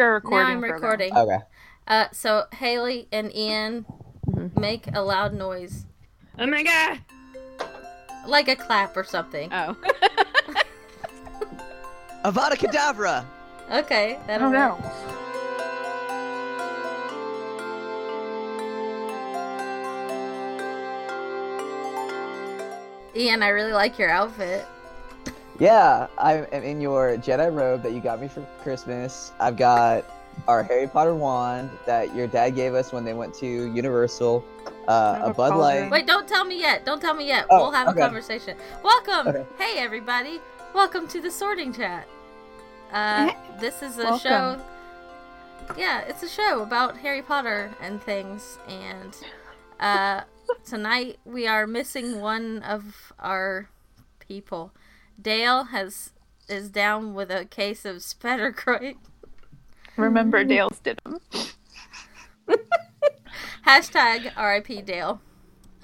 a recording. now I'm program. recording. Okay. Uh, so Hayley and Ian make a loud noise, Oh my god! like a clap or something. Oh. Avada Kedavra! Okay, I that'll don't work. know. Ian, I really like your outfit. Yeah, I am in your Jedi robe that you got me for Christmas. I've got our Harry Potter wand that your dad gave us when they went to Universal. Uh, a a Bud. Light. Wait, don't tell me yet. Don't tell me yet. Oh, we'll have okay. a conversation. Welcome. Okay. Hey, everybody. Welcome to the Sorting Chat. Uh, this is a Welcome. show. Yeah, it's a show about Harry Potter and things. And uh, tonight we are missing one of our people. Dayle has is down with a case of Spattergroit. Remember Dayle's did. Hashtag RIP Dayle.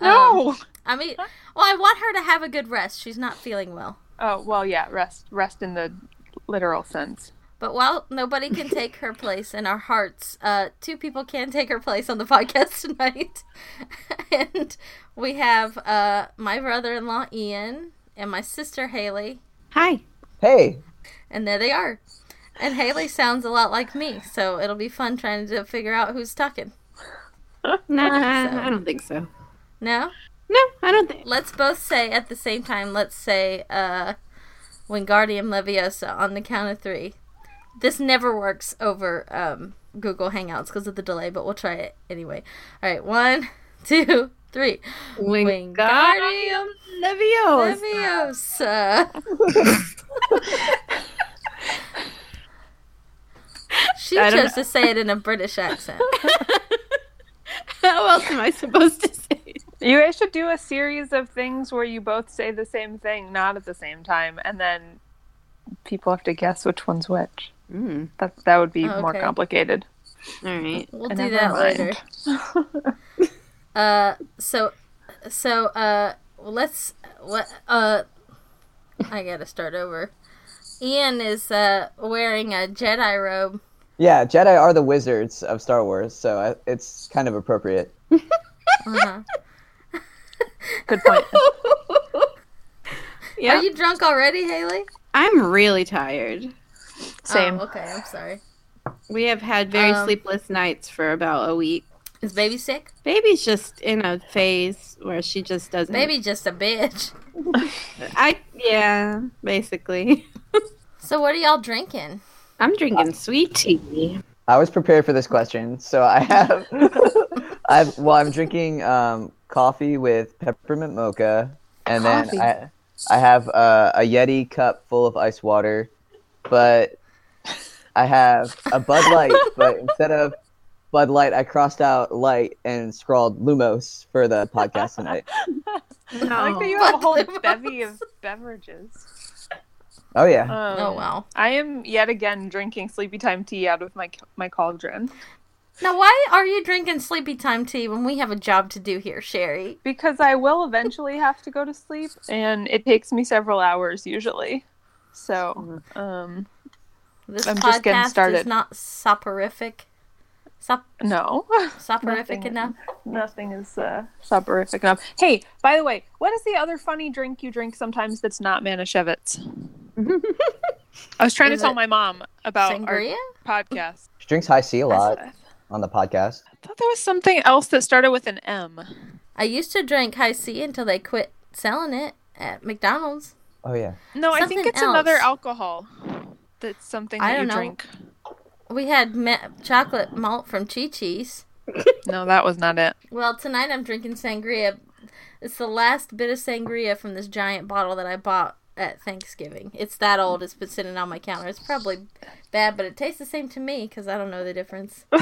Um, No. I mean, well, I want her to have a good rest. She's not feeling well. oh well, yeah. Rest, rest in the literal sense. But while nobody can take her place in our hearts, uh, two people can take her place on the podcast tonight. and we have uh, my brother in law, Ian, and my sister, Hayley. Hi. Hey, And there they are. And Hayley sounds a lot like me, so it'll be fun trying to figure out who's talking. Nah, So- I don't think so. No? No, I don't think. Let's both say at the same time, let's say uh, Wingardium Leviosa on the count of three. This never works over um, Google Hangouts because of the delay, but we'll try it anyway. All right, one, two, three. Wingardium Leviosa. Leviosa. she I don't chose to say it in a British accent. How else am I supposed to say it? You guys should do a series of things where you both say the same thing, not at the same time, and then people have to guess which one's which. Mm, That that would be Oh, more complicated. all right. We'll And do never that mind. later. Uh, so, so, uh, let's, what, uh, I gotta start over. Ian is, uh, wearing a Jedi robe. yeah, Jedi are the wizards of Star Wars, so I, it's kind of appropriate. Uh-huh. Good point. Yeah. Are you drunk already, Hayley? I'm really tired. Same. Oh, okay, I'm sorry. We have had very Um, sleepless nights for about a week. Is baby sick? Baby's just in a phase where she just doesn't. Baby just a bitch. I yeah, basically. So what are y'all drinking? I'm drinking sweet tea. I was prepared for this question, so I have, I've well, I'm drinking um, coffee with peppermint mocha, and Coffee. then I, I have uh, a Yeti cup full of ice water, but I have a Bud Light, but instead of Bud Light, I crossed out light and scrawled Lumos for the podcast tonight. I like that you Oh. have a whole Fuck bevy of beverages. Oh yeah, Um, Oh, wow. I am yet again drinking sleepy time tea out of my my cauldron Now, why are you drinking sleepy time tea when we have a job to do here, Cherie? because I will eventually have to go to sleep, and it takes me several hours usually. So, um, This I'm just getting podcast is not soporific. Sop- no, soporific Nothing. enough. nothing is uh, soporific enough. Hey, by the way, what is the other funny drink you drink sometimes that's not Manischewitz? I was trying Is to tell my mom about Sangria? our podcast. she drinks Hi-C a lot on the podcast. I thought there was something else that started with an M. I used to drink Hi-C until they quit selling it at McDonald's. Oh yeah, No, I think it's another alcohol. That's something I that you don't know. drink. We had ma- chocolate malt from Chi Chi's. No, that was not it. Well, tonight I'm drinking sangria. It's the last bit of sangria from this giant bottle that I bought at Thanksgiving. It's that old. It's been sitting on my counter. It's probably bad, but it tastes the same to me because I don't know the difference.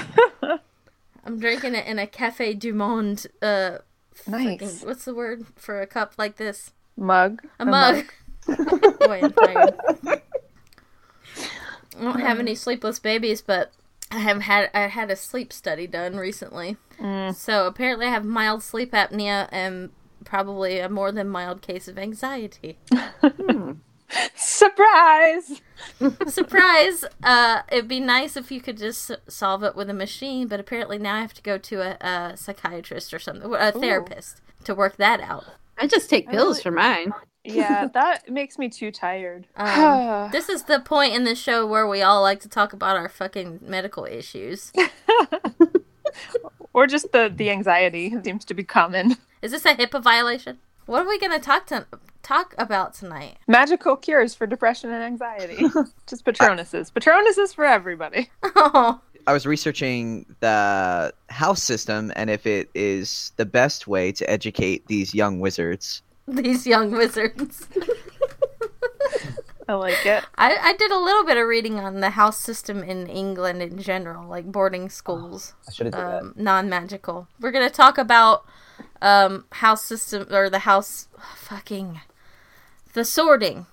I'm drinking it in a Cafe Du Monde. Uh, Nice. freaking- what's the word for a cup like this? Mug. A mug. Boy, I'm tired. I don't have any sleepless babies, but I have had I had a sleep study done recently. Mm. So apparently I have mild sleep apnea and probably a more than mild case of anxiety. Surprise! Surprise! Uh, it'd be nice if you could just solve it with a machine, but apparently now I have to go to a, a psychiatrist or something, a therapist to work that out. I just take pills really- for mine. Yeah, that makes me too tired. Um, This is the point in the show where we all like to talk about our fucking medical issues. or just the the anxiety seems to be common. Is this a HIPAA violation? What are we gonna talk to talk about tonight? Magical cures for depression and anxiety. just Patronuses. Patronuses for everybody. Oh, I was researching the house system and if it is the best way to educate these young wizards. these young wizards. I like it. I, I did a little bit of reading on the house system in England in general, like boarding schools. I should have done um, non-magical. We're gonna talk about um, house system or the house fucking the sorting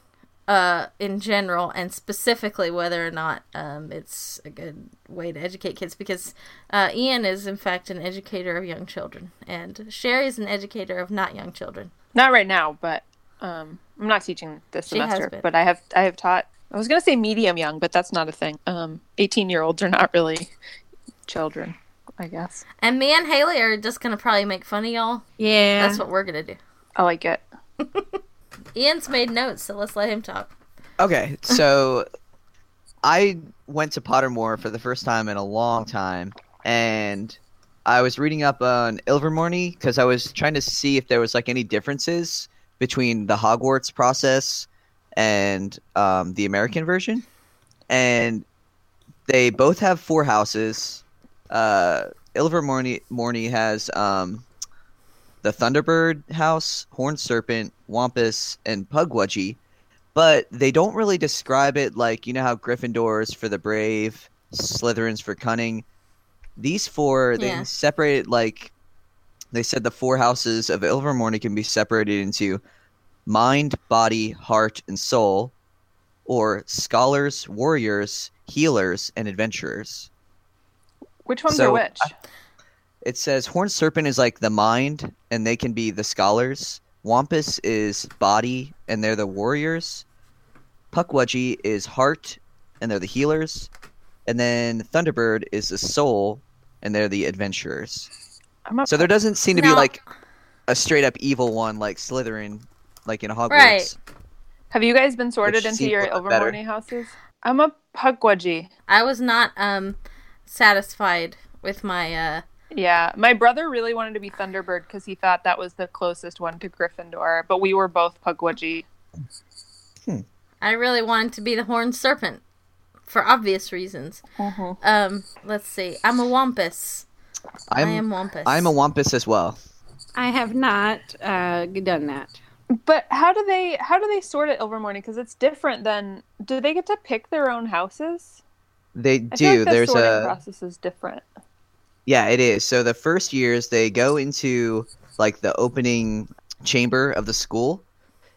uh, in general, and specifically whether or not um, it's a good way to educate kids. Because uh, Ian is in fact an educator of young children, and Cherie is an educator of not young children. Not right now, but um, I'm not teaching this She semester. But I have I have taught. I was gonna say medium young, but that's not a thing. Um, 18 year olds are not really children, I guess. And me and Haley are just gonna probably make fun of y'all. Yeah. That's what we're gonna do. I like it. Ian's made notes, so let's let him talk. Okay, so I went to Pottermore for the first time in a long time, and I was reading up on Ilvermorny because I was trying to see if there was like any differences between the Hogwarts process and um, the American version, and they both have four houses. Uh, Ilvermorny Morny has um, the Thunderbird House, Horned Serpent, Wampus, and Pukwudgie but they don't really describe it like you know how Gryffindor's for the brave, Slytherin's for cunning. These four they Yeah. can separate it like they said the four houses of Ilvermorny can be separated into mind, body, heart, and soul, or scholars, warriors, healers, and adventurers. Which ones So, are which? It says Horned Serpent is like the mind, and they can be the scholars. Wampus is body, and they're the warriors. Pukwudgie is heart, and they're the healers. And then Thunderbird is the soul, and they're the adventurers. I'm So there doesn't seem to be like a straight up evil one like Slytherin, like in Hogwarts. Right. Have you guys been sorted into your a lot. Ilvermorny houses? I'm a Pukwudgie. I was not um satisfied with my uh Yeah, my brother really wanted to be Thunderbird because he thought that was the closest one to Gryffindor, but we were both Pukwudgie. I really wanted to be the horned serpent for obvious reasons. Mm-hmm. Um let's see. I'm a wampus. I'm I am wampus. I'm a Wampus as well. I have not uh, done that. But how do they how do they sort at Ilvermorny? Because it's different than. Do they get to pick their own houses? They I do. feel like the There's sorting a process is different. Yeah, it is. So the first years they go into like the opening chamber of the school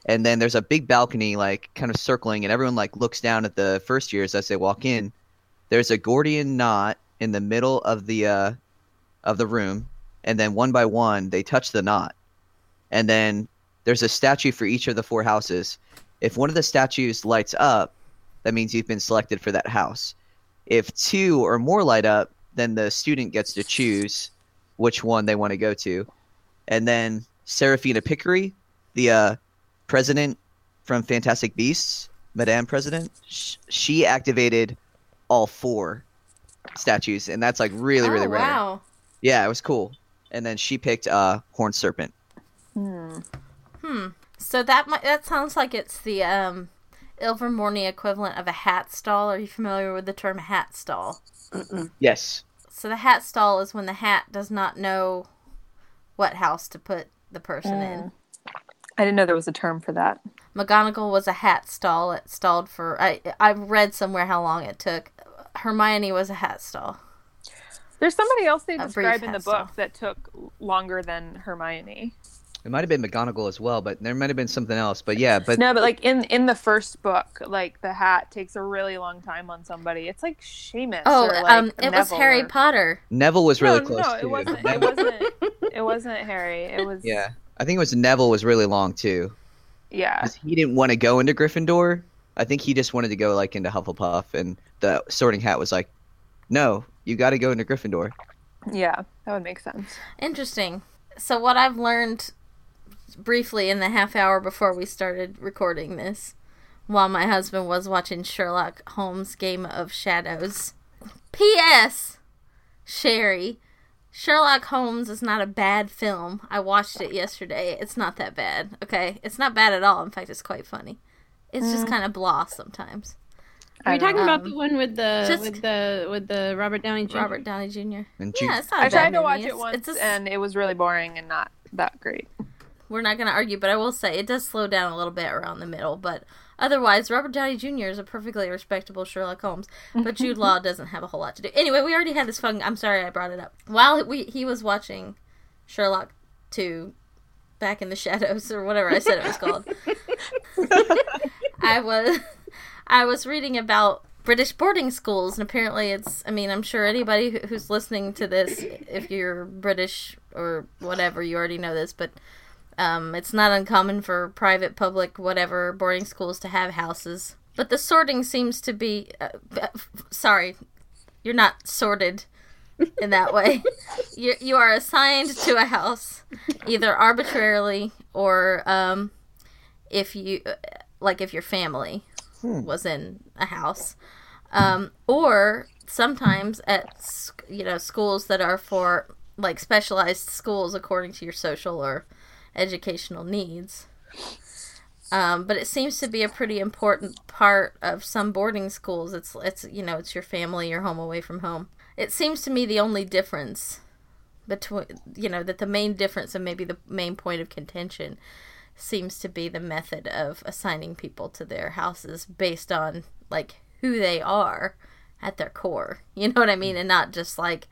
and then there's a big balcony like kind of circling and everyone like looks down at the first years as they walk in. There's a Gordian knot in the middle of the uh of the room and then one by one they touch the knot. And then there's a statue for each of the four houses. If one of the statues lights up, that means you've been selected for that house. If two or more light up, then the student gets to choose which one they want to go to. And then seraphina Picquery, the uh, president from Fantastic Beasts, Madame President, sh- she activated all four statues, and that's like really, really oh, rare. Wow. Yeah, it was cool. And then she picked uh, Horned Serpent. Hmm. Hmm. So that might, that sounds like it's the um Ilvermorny equivalent of a hat stall. Are you familiar with the term hat stall? Yes. So the hat stall is when the hat does not know what house to put the person in. I didn't know there was a term for that. McGonagall was a hat stall. It stalled for I I read somewhere how long it took. Hermione was a hat stall. There's somebody else they A describe in the book stall. that took longer than Hermione. It might have been McGonagall as well, but there might have been something else. But yeah, but No, but like in in the first book, like the hat takes a really long time on somebody. It's like Seamus. Oh, or, like, um, it was Harry or- Potter. Neville was really no, close no, too. it wasn't. It wasn't. It wasn't Harry. It was. yeah, I think it was Neville was really long too. Yeah. he didn't want to go into Gryffindor. I think he just wanted to go like into Hufflepuff, and the Sorting Hat was like, "No, you got to go into Gryffindor." Yeah. That would make sense. Interesting. So what I've learned briefly in the half hour before we started recording this, while my husband was watching Sherlock Holmes' Game of Shadows. P.S. Cherie, Sherlock Holmes is not a bad film. I watched it yesterday. It's not that bad. Okay, it's not bad at all. In fact, it's quite funny. It's just mm. kind of blah sometimes. Are I you talking know. about um, the one with the Just- with the with the Robert Downey Jr. Robert Downey Jr. And Yeah, it's not. a I bad I tried to movie. watch It's- it once It's a, and it was really boring and not that great. we're not going to argue, but I will say it does slow down a little bit around the middle. But otherwise, Robert Downey Jr. is a perfectly respectable Sherlock Holmes. But Jude Law doesn't have a whole lot to do. Anyway, we already had this fun. I'm sorry I brought it up. While we he was watching Sherlock 2 Back in the Shadows or whatever I said it was called. I was I was reading about British boarding schools, and apparently it's. I mean, I'm sure anybody who- who's listening to this, if you're British or whatever, you already know this, but um, it's not uncommon for private, public, whatever boarding schools to have houses. But the sorting seems to be. Uh, sorry, you're not sorted in that way. you you are assigned to a house, either arbitrarily or um, if you like if your family was in a house, um, or sometimes at you know schools that are for like specialized schools according to your social or educational needs. Um, but it seems to be a pretty important part of some boarding schools. It's it's you know it's your family, your home away from home. It seems to me the only difference between you know that the main difference and maybe the main point of contention seems to be the method of assigning people to their houses based on like who they are at their core. You know what I mean? And not just like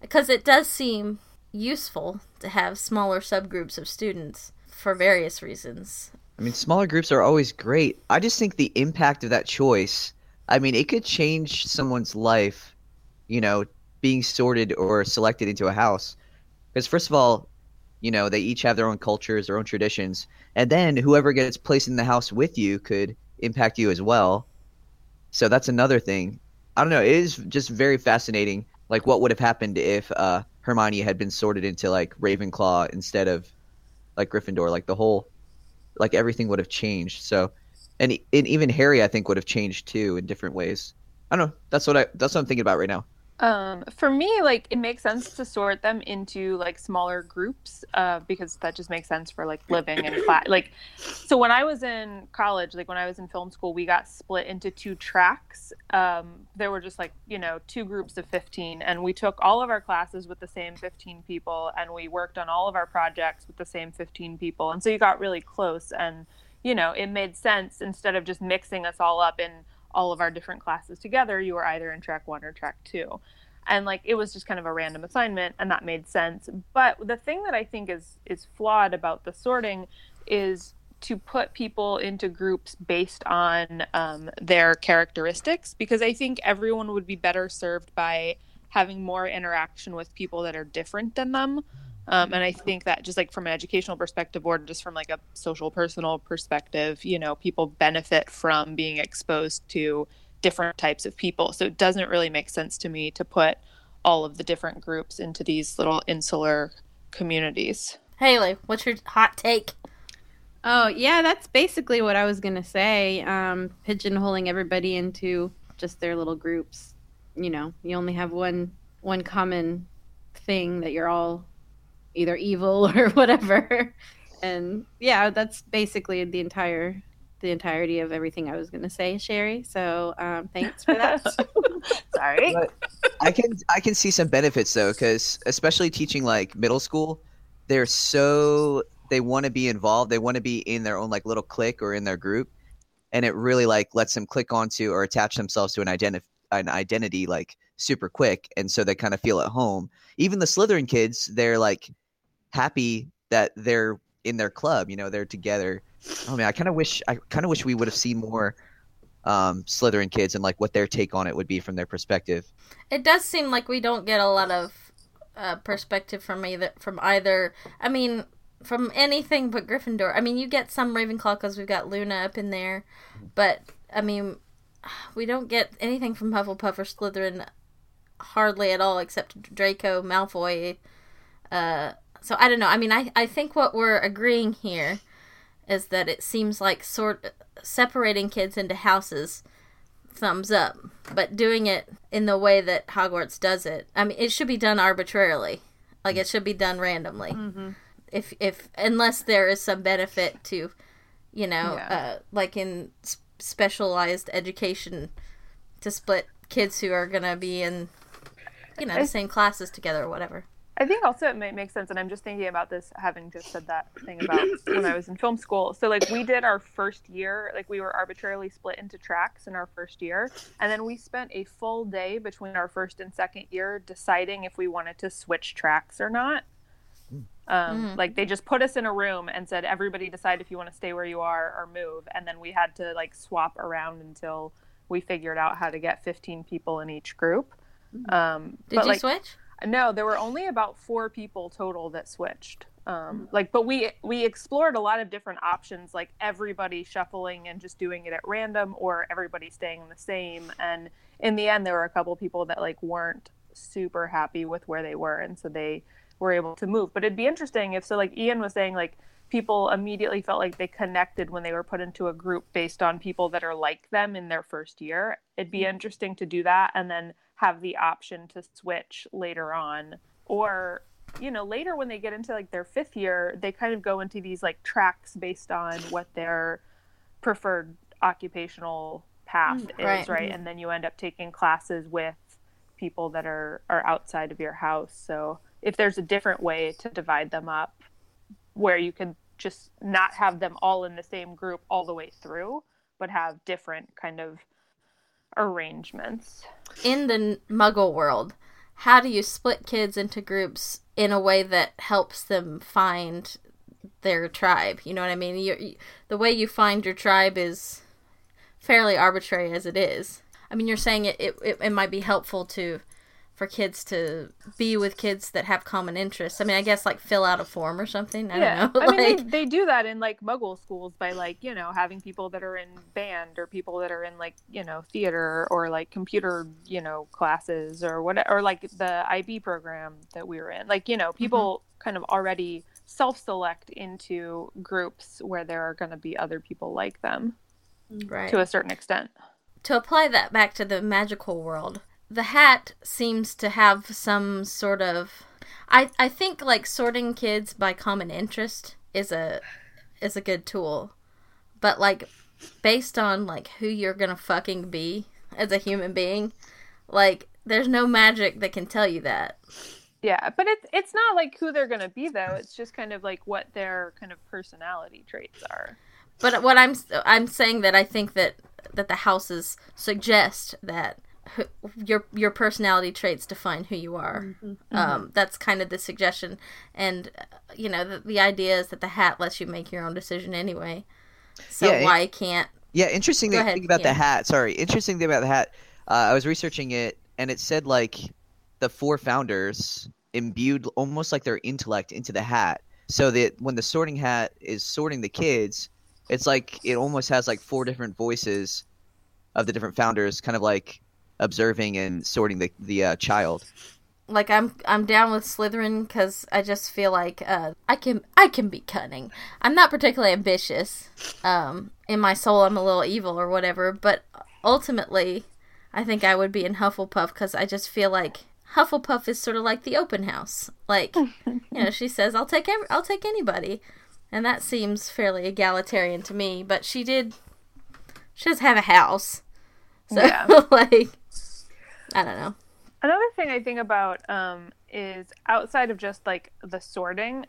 because it does seem useful to have smaller subgroups of students for various reasons. I mean, smaller groups are always great. I just think the impact of that choice, I mean, it could change someone's life, you know, being sorted or selected into a house. Because, first of all, you know, they each have their own cultures, their own traditions. And then whoever gets placed in the house with you could impact you as well. So that's another thing. I don't know. It is just very fascinating. Like, what would have happened if uh, Hermione had been sorted into, like, Ravenclaw instead of, like, Gryffindor? Like, the whole like everything would have changed. So, and, and even Harry, I think, would have changed too in different ways. I don't know. That's what I. That's what I'm thinking about right now. Um, for me, like it makes sense to sort them into like smaller groups, uh, because that just makes sense for like living and class. Like, so when I was in college, like when I was in film school, we got split into two tracks. Um, there were just like you know two groups of fifteen, and we took all of our classes with the same fifteen people, and we worked on all of our projects with the same fifteen people, and so you got really close, and you know it made sense instead of just mixing us all up in all of our different classes together. You were either in track one or track two and like it was just kind of a random assignment and that made sense but the thing that i think is is flawed about the sorting is to put people into groups based on um, their characteristics because i think everyone would be better served by having more interaction with people that are different than them um, and i think that just like from an educational perspective or just from like a social personal perspective you know people benefit from being exposed to different types of people. So it doesn't really make sense to me to put all of the different groups into these little insular communities. Hayley, what's your hot take? Oh yeah, that's basically what I was gonna say. Um, pigeonholing everybody into just their little groups. You know, you only have one one common thing that you're all either evil or whatever. And yeah, that's basically the entire the entirety of everything I was gonna say, Cherie. So um, thanks for that. Sorry. But I can I can see some benefits though, because especially teaching like middle school, they're so they want to be involved. They want to be in their own like little clique or in their group, and it really like lets them click onto or attach themselves to an identity an identity like super quick, and so they kind of feel at home. Even the Slytherin kids, they're like happy that they're in their club. You know, they're together. Oh man, I kind of wish I kind of wish we would have seen more um, Slytherin kids and like what their take on it would be from their perspective. It does seem like we don't get a lot of uh, perspective from either from either. I mean, from anything but Gryffindor. I mean, you get some Ravenclaw because we've got Luna up in there, but I mean, we don't get anything from Hufflepuff or Slytherin hardly at all, except Draco Malfoy. Uh, so I don't know. I mean, I I think what we're agreeing here is that it seems like sort separating kids into houses thumbs up but doing it in the way that hogwarts does it i mean it should be done arbitrarily like it should be done randomly Mm-hmm. if if unless there is some benefit to you know Yeah. uh, like in specialized education to split kids who are gonna be in you know the same classes together or whatever I think also it might make sense, and I'm just thinking about this having just said that thing about when I was in film school. So like we did our first year, like we were arbitrarily split into tracks in our first year, and then we spent a full day between our first and second year deciding if we wanted to switch tracks or not. Um, Mhm. Like they just put us in a room and said, everybody decide if you want to stay where you are or move, and then we had to like swap around until we figured out how to get 15 people in each group. Um, did you like, switch no, there were only about four people total that switched. Um, like, but we we explored a lot of different options, like everybody shuffling and just doing it at random, or everybody staying the same. And in the end, there were a couple people that like weren't super happy with where they were, and so they were able to move. But it'd be interesting if so, like Ian was saying, like people immediately felt like they connected when they were put into a group based on people that are like them in their first year. It'd be interesting to do that and then have the option to switch later on. Or you know later when they get into like their fifth year they kind of go into these like tracks based on what their preferred occupational path Mm, is right. right, and then you end up taking classes with people that are are outside of your house. So if there's a different way to divide them up where you could just not have them all in the same group all the way through but have different kind of arrangements. In the muggle world how do you split kids into groups in a way that helps them find their tribe? You know what i mean? You, you, the way you find your tribe is fairly arbitrary as it is. I mean you're saying it, it, it, it might be helpful to for kids to be with kids that have common interests. I mean i guess like fill out a form or something. I don't know I mean, they, they do that in like Muggle schools by like you know having people that are in band or people that are in like you know theater or like computer you know classes or what or like the IB program that we were in. Like you know people mm-hmm. kind of already self-select into groups where there are going to be other people like them right. to a certain extent. to apply that back to the magical world, the hat seems to have some sort of I I think like sorting kids by common interest is a is a good tool. But like based on like who you're going to fucking be as a human being, like there's no magic that can tell you that. Yeah, but it's it's not like who they're going to be though. It's just kind of like what their kind of personality traits are. But what I'm I'm saying that I think that that the houses suggest that who, your your personality traits define who you are. Um, that's kind of the suggestion, and uh, you know the, the idea is that the hat lets you make your own decision anyway. So Yeah, it- why can't? Yeah, interesting thing ahead, thing about Ian. the hat. Sorry, interesting thing about the hat. Uh, I was researching it, and it said like the four founders imbued almost like their intellect into the hat, so that when the sorting hat is sorting the kids, it's like it almost has like four different voices of the different founders, kind of like observing and sorting the the uh, child. Like I'm I'm down with Slytherin because I just feel like uh, I can I can be cunning. I'm not particularly ambitious. Um, in my soul, I'm a little evil or whatever. But ultimately, I think I would be in Hufflepuff because I just feel like Hufflepuff is sort of like the open house. Like, you know, she says, "I'll take every, I'll take anybody," and that seems fairly egalitarian to me. But she did, she does have a house, so Yeah. like, I don't know. Another thing I think about um, is outside of just like the sorting,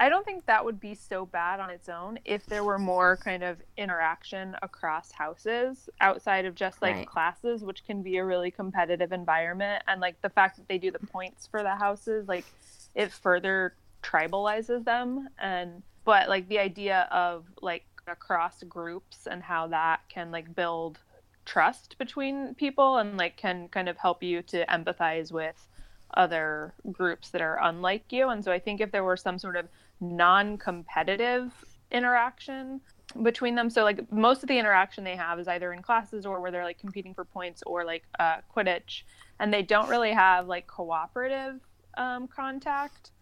I don't think that would be so bad on its own if there were more kind of interaction across houses outside of just like Right. classes, which can be a really competitive environment. And like the fact that they do the points for the houses, like it further tribalizes them. And but like the idea of like across groups and how that can like build trust between people and like can kind of help you to empathize with other groups that are unlike you. And so I think if there were some sort of non competitive interaction between them, so like most of the interaction they have is either in classes or where they're like competing for points or like uh, Quidditch, and they don't really have like cooperative um, contact,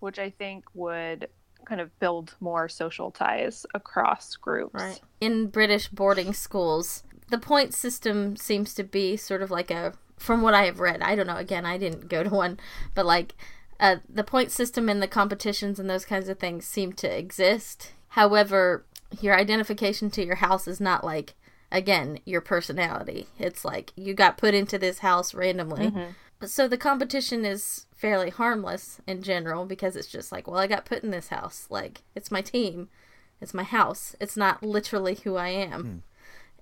which I think would kind of build more social ties across groups. Right. In British boarding schools, the point system seems to be sort of like a from what I have read, I don't know, again, I didn't go to one, but like uh, the point system and the competitions and those kinds of things seem to exist. However, your identification to your house is not like again your personality. It's like you got put into this house randomly. Mhm. So the competition is fairly harmless in general because it's just like, well, I got put in this house. Like it's my team, it's my house. It's not literally who I am.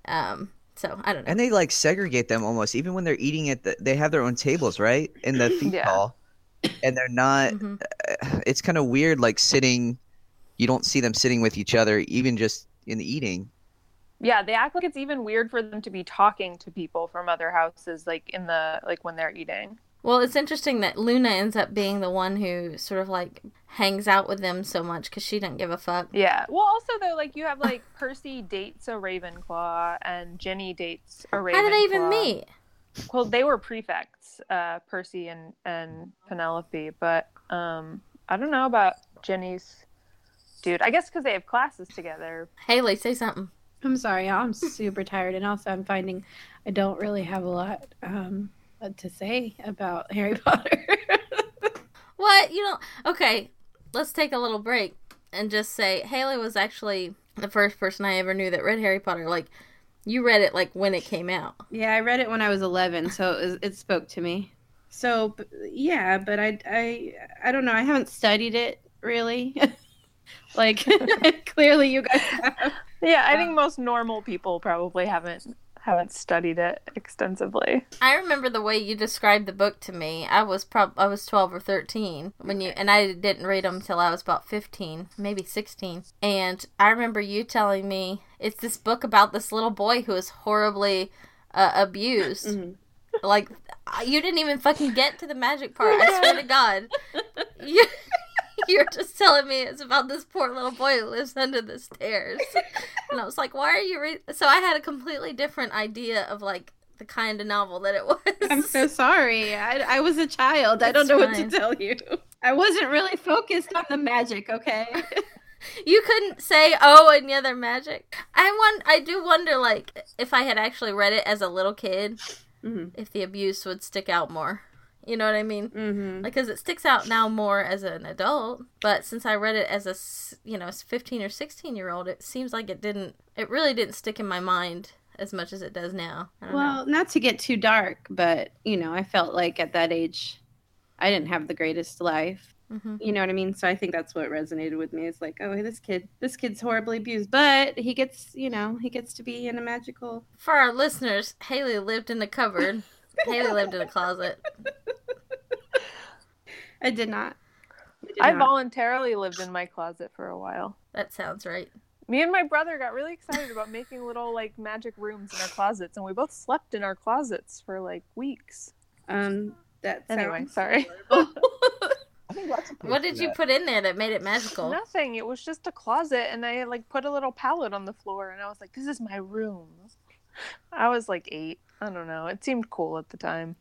Um, so I don't know. And they like segregate them almost, even when they're eating at the, they have their own tables, right? In the feed Yeah. hall. And they're not, Mhm. it's kind of weird, like sitting, you don't see them sitting with each other, even just in the eating. Yeah, they act like it's even weird for them to be talking to people from other houses, like in the like when they're eating. Well, it's interesting that Luna ends up being the one who sort of like hangs out with them so much because she doesn't give a fuck. Yeah. Well, also though, like you have like Percy dates a Ravenclaw and Ginny dates a Ravenclaw. How did they even meet? Well, they were prefects, uh, Percy and and Penelope, but um, I don't know about Ginny's dude. I guess because they have classes together. Hayley, say something. I'm sorry, I'm super tired, and also I'm finding I don't really have a lot um, to say about Harry Potter. What? You know, okay, let's take a little break and just say Hayley was actually the first person I ever knew that read Harry Potter. Like, you read it like when it came out. yeah, I read it when I was 11, so it, was, it spoke to me. So yeah, but I I I don't know. I haven't studied it really. like clearly, you guys have. Yeah, I think Um, most normal people probably haven't haven't studied it extensively. I remember the way you described the book to me. I was prob I was 12 or 13 when you and I didn't read them till I was about 15, maybe 16. And I remember you telling me it's this book about this little boy who is horribly uh, abused. Mhm. Like you didn't even fucking get to the magic part. I swear to God. You, you're just telling me it's about this poor little boy who lives under the stairs. And I was like, why are you? So I had a completely different idea of like the kind of novel that it was. I'm so sorry. I, I was a child. I don't know what to tell you. I wasn't really focused on the magic. Okay. You couldn't say, "Oh, and yeah, they're magic." I want. I do wonder, like, if I had actually read it as a little kid, hmm if the abuse would stick out more. You know what I mean? hmm Like, because it sticks out now more as an adult, but since I read it as a you know, 15 or 16 year old, it seems like it didn't, it really didn't stick in my mind as much as it does now. Don't know. Well, not to get too dark, but you know, I felt like at that age, I didn't have the greatest life. hmm You know what I mean? So I think that's what resonated with me. It's like, oh, this kid, this kid's horribly abused, but he gets, you know, he gets to be in a magical. For our listeners, Hayley lived in a cupboard. Hayley lived in a closet. I did not. did I not. voluntarily lived in my closet for a while. That sounds right. Me and my brother got really excited about making little like magic rooms in our closets, and we both slept in our closets for like weeks. Um, that Anyway, sorry. I think lots of What did you that. put in there that made it magical? Nothing. It was just a closet, and I like put a little pallet on the floor, and I was like, "This is my room." I was like eight. I don't know. It seemed cool at the time.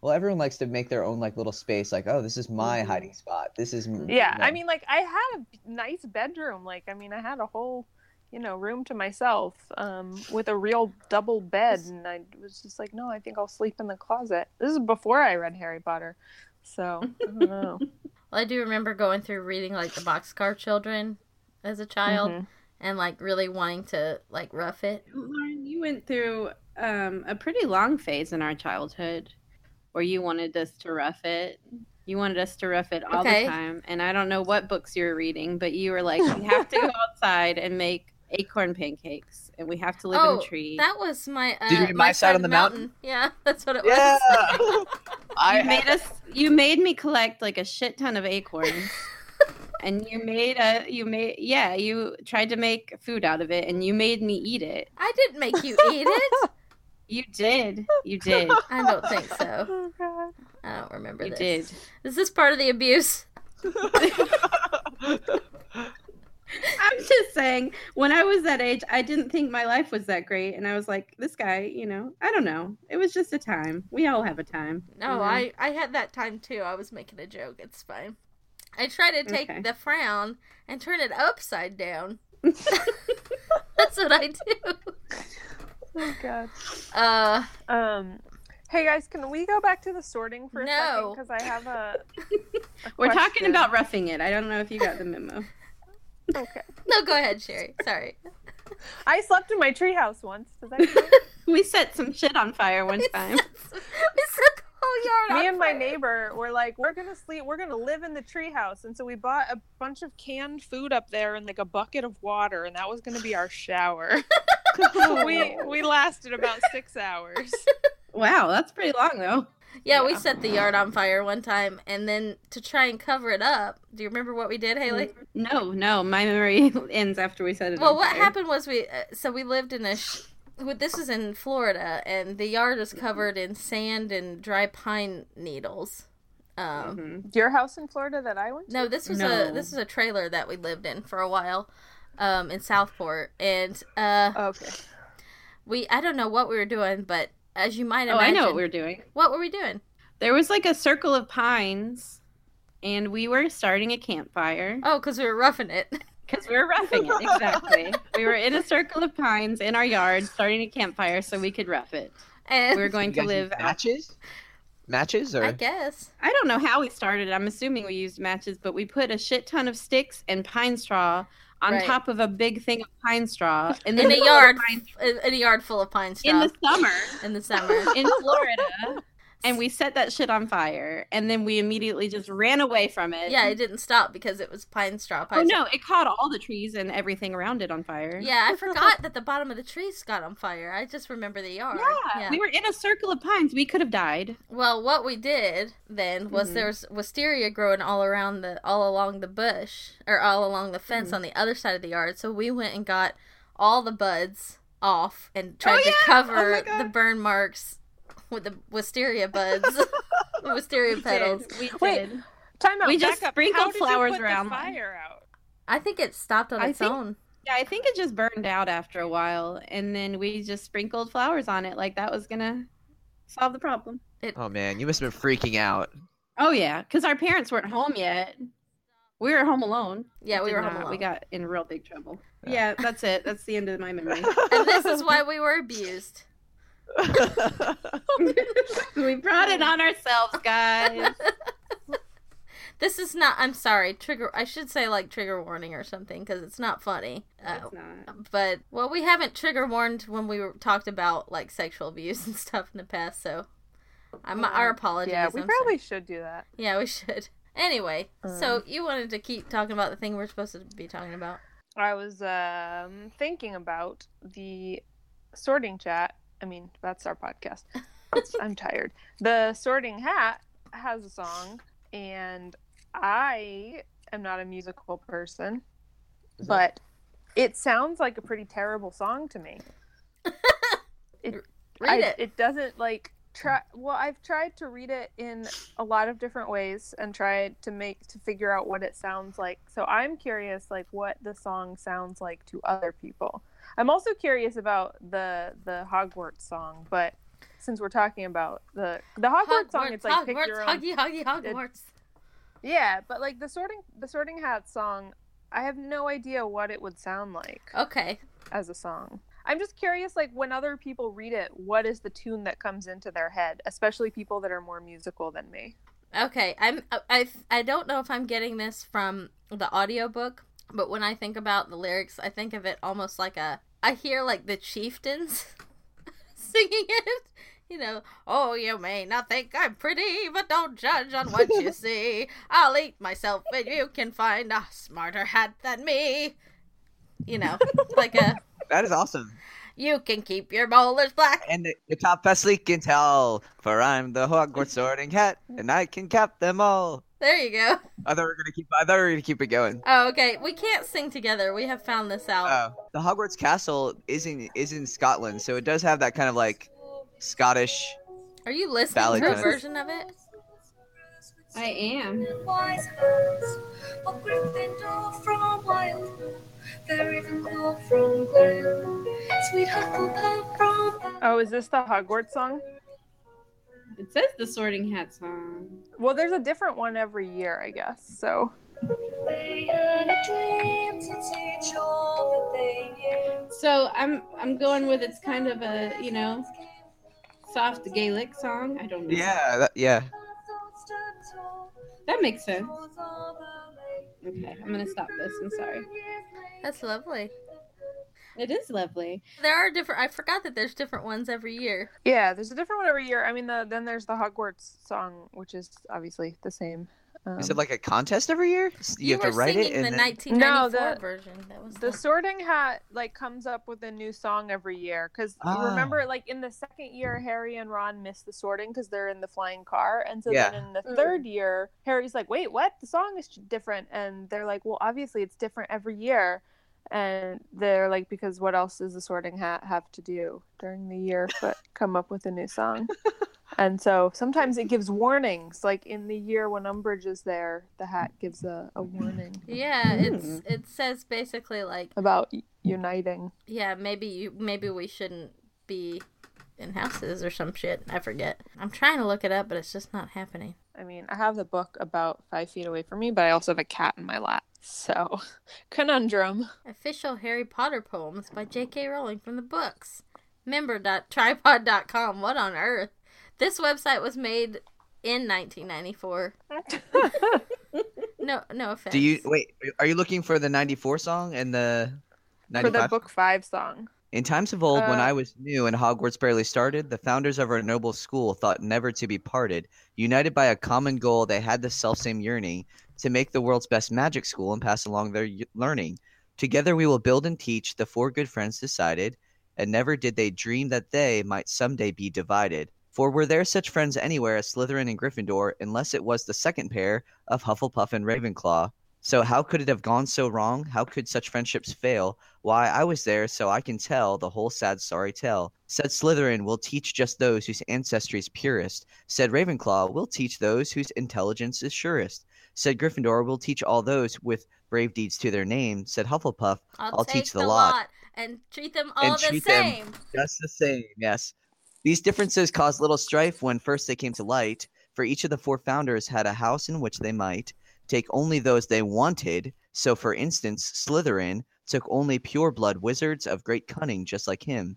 Well, everyone likes to make their own like little space. Like, oh, this is my Mhm. hiding spot. This is Yeah, you I mean, like I had a nice bedroom. Like, I mean, I had a whole, you know, room to myself, um, with a real double bed, and I was just like, no, I think I'll sleep in the closet. This is before I read Harry Potter, so I don't know. Well, I do remember going through reading like the Boxcar Children as a child Mhm. and like really wanting to like rough it. Lauren, you went through um, a pretty long phase in our childhood where you wanted us to rough it. You wanted us to rough it all Okay. the time. And I don't know what books you were reading, but you were like, we have to go outside and make acorn pancakes and we have to live in Oh, a tree. That was my uh, Did you read My Side on the Mountain? Yeah, that's what it was. Yeah. I you made us you made me collect like a shit ton of acorns. and you made a you made yeah, you tried to make food out of it and you made me eat it. I didn't make you eat it. You did. You did. I don't think so. Oh god. I don't remember You this. did. Is this part of the abuse? I'm just saying, when I was that age, I didn't think my life was that great. And I was like, this guy, you know, I don't know. It was just a time. We all have a time. No, you know? I I had that time too. I was making a joke. It's fine. I try to take Okay. the frown and turn it upside down. That's what I do. Oh god. Uh, Um. Hey guys, can we go back to the sorting for a No. second? Because I have a. a We're talking about roughing it. I don't know if you got the memo. Okay. no, go ahead, Cherie. Sorry. I slept in my treehouse once. Does that we set some shit on fire one time. we set the whole yard Me on and my fire. neighbor were like, we're gonna sleep. We're gonna live in the treehouse, and so we bought a bunch of canned food up there and like a bucket of water, and that was gonna be our shower. we we lasted about six hours. Wow, that's pretty long though. Yeah, we set the yard on fire one time, and then to try and cover it up. Do you remember what we did, Hayley? No, no, my memory ends after we set it. Well, on what fire. happened was we uh, so we lived in a sh- this was in Florida and the yard was covered in sand and dry pine needles. Um Mhm. Your house in Florida that I went to? no, this was a this was a trailer that we lived in for a while um in Southport and uh Okay. we I don't know what we were doing, but as you might Oh, imagine I know what we were doing. what were we doing? There was like a circle of pines, and we were starting a campfire Oh, cuz we were roughing it. because we were roughing it. Exactly. we were in a circle of pines in our yard, starting a campfire so we could rough it. And We were going to live. use Out- matches. Matches or I guess. I don't know how we started. I'm assuming we used matches, but we put a shit ton of sticks and pine straw on Right. top of a big thing of pine straw in In a yard in a yard full of pine straw in the summer in the summer. in Florida. And we set that shit on fire, and then we immediately just ran away from it. Yeah, it didn't stop because it was pine straw. Pine Oh no! It caught all the trees and everything around it on fire. Yeah, I forgot that the bottom of the trees got on fire. I just remember the yard. Yeah, we were in a circle of pines. We could have died. Well, what we did then was Mhm. there was wisteria growing all around the all along the bush or all along the fence Mhm. on the other side of the yard. So we went and got all the buds off and tried Oh, to yeah! Oh, cover God. the burn marks with the wisteria buds, the wisteria We petals. did. We Wait. Time out. We just up. sprinkled How did you flowers put the around. fire out. I think it stopped on I its think- own. Yeah, I think it just burned out after a while, and then we just sprinkled flowers on it, like that was gonna solve the problem. Oh man, you must have been freaking out. Oh yeah, because our parents weren't home yet. We were home alone. Yeah, we Did were home not- alone. We got in real big trouble. Yeah. Yeah, that's it. That's the end of my memory. and this is why we were abused. we brought it on ourselves, guys. This is not. I'm sorry. Trigger. I should say like trigger warning or something because it's not funny. Uh, It's not. but well, we haven't trigger warned when we were, talked about like sexual abuse and stuff in the past. So, I'm our apologies. Yeah, we I'm probably sorry. should do that. Yeah, we should. Anyway, so you wanted to keep talking about the thing we're supposed to be talking about. I was um, thinking about the sorting chat. I mean, that's our podcast. I'm tired. The sorting hat has a song, and I am not a musical person, Is but it sounds like a pretty terrible song to me. Read I- it. It doesn't like try. Well, I've tried to read it in a lot of different ways and tried to make to figure out what it sounds like. So I'm curious, like what the song sounds like to other people. I'm also curious about the the Hogwarts song, but since we're talking about the the Hogwarts, song, it's like pick your own. Huggy, Huggy, Hogwarts. Yeah, but like the sorting the Sorting Hat song, I have no idea what it would sound like Okay. as a song. I'm just curious, like when other people read it, what is the tune that comes into their head, especially people that are more musical than me. Okay, I'm I I don't know if I'm getting this from the audiobook, but when I think about the lyrics, I think of it almost like a I hear like the chieftains singing it. You know, oh, you may not think I'm pretty, but don't judge on what you see. I'll eat myself, and you can find a smarter hat than me. You know, like a that is awesome. you can keep your molars black. And the, the top best leak can tell, for I'm the Hogwarts sorting hat, and I can cap them all. There you go. I thought we were gonna keep. I thought we were gonna keep it going. Oh, okay. We can't sing together. We have found this out. Oh, the Hogwarts castle is in is in Scotland, so it does have that kind of like Scottish. Are you listening to a version of it? I am. Wise hands, a Gryffindor from Wildwood, the Ravenclaw from Glen, sweet Hufflepuff from Oh, is this the Hogwarts song? It says the Sorting Hat song. Well, there's a different one every year, I guess. So They had a dream to teach all that they knew. So I'm I'm going with it's kind of a you know soft Gaelic song. I don't know. Yeah, that, yeah. that makes sense. Okay, I'm gonna stop this. I'm sorry. That's lovely. It is lovely. There are different. I forgot that there's different ones every year. yeah, there's a different one every year. I mean, the, then there's the Hogwarts song, which is obviously the same. Um, Is it like a contest every year? You, have were to write singing it and the then... 1994 No, the- version. That was the the, Sorting Hat like comes up with a new song every year because Ah. remember, like in the second year, Harry and Ron miss the sorting because they're in the flying car, and so Yeah. then in the Mm. third year, Harry's like, "Wait, what? The song is different," and they're like, "Well, obviously it's different every year." And they're like, because what else does the Sorting Hat have to do during the year but come up with a new song? and so sometimes it gives warnings. Like in the year when Umbridge is there, the hat gives a, a warning yeah. It's Mm. it says basically like about uniting. yeah maybe you maybe we shouldn't be in houses or some shit. I forget. I'm trying to look it up, but it's just not happening. I mean, I have the book about five feet away from me, but I also have a cat in my lap. So, conundrum. Official Harry Potter poems by J.K. Rowling from the books. Member.tripod.com. What on earth? This website was made in 1994. No, no offense. Do you wait? Are you looking for the '94 song and the 95? For the book five song. In times of old, when Uh, I was new and Hogwarts barely started, the founders of our noble school thought never to be parted. United by a common goal, they had the selfsame yearning to make the world's best magic school and pass along their learning. Together we will build and teach, the four good friends decided, and never did they dream that they might someday be divided. For were there such friends anywhere as Slytherin and Gryffindor, unless it was the second pair of Hufflepuff and Ravenclaw? So how could it have gone so wrong? How could such friendships fail? Why, I was there, so I can tell the whole sad sorry tale. Said Slytherin, we'll teach just those whose ancestry is purest. Said Ravenclaw, we'll teach those whose intelligence is surest. Said Gryffindor, we'll teach all those with brave deeds to their name. Said Hufflepuff, I'll, I'll teach the lot. and treat them all And the treat them- same. just the same, yes. These differences caused little strife when first they came to light, for each of the four founders had a house in which they might take only those they wanted. So, for instance, Slytherin took only pure blood wizards of great cunning, just like him.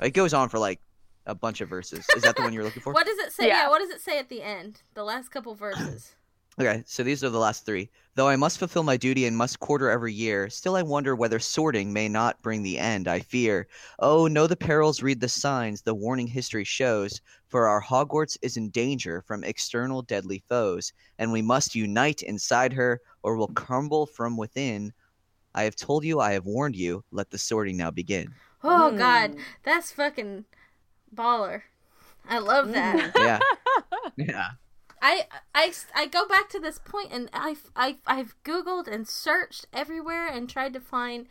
It goes on for like a bunch of verses. Is that the one you're looking for? What does it say? Yeah. Yeah. what does it say at the end? The last couple verses. Okay, so these are the last three. Though I must fulfill my duty and must quarter every year, still I wonder whether sorting may not bring the end, I fear. Oh, know the perils, read the signs, the warning history shows, for our Hogwarts is in danger from external deadly foes, and we must unite inside her, or will crumble from within. I have told you, I have warned you, let the sorting now begin. Oh Mm. God, that's fucking baller. I love that. Yeah. yeah. I, I, I go back to this point and I've, I've, I've Googled and searched everywhere and tried to find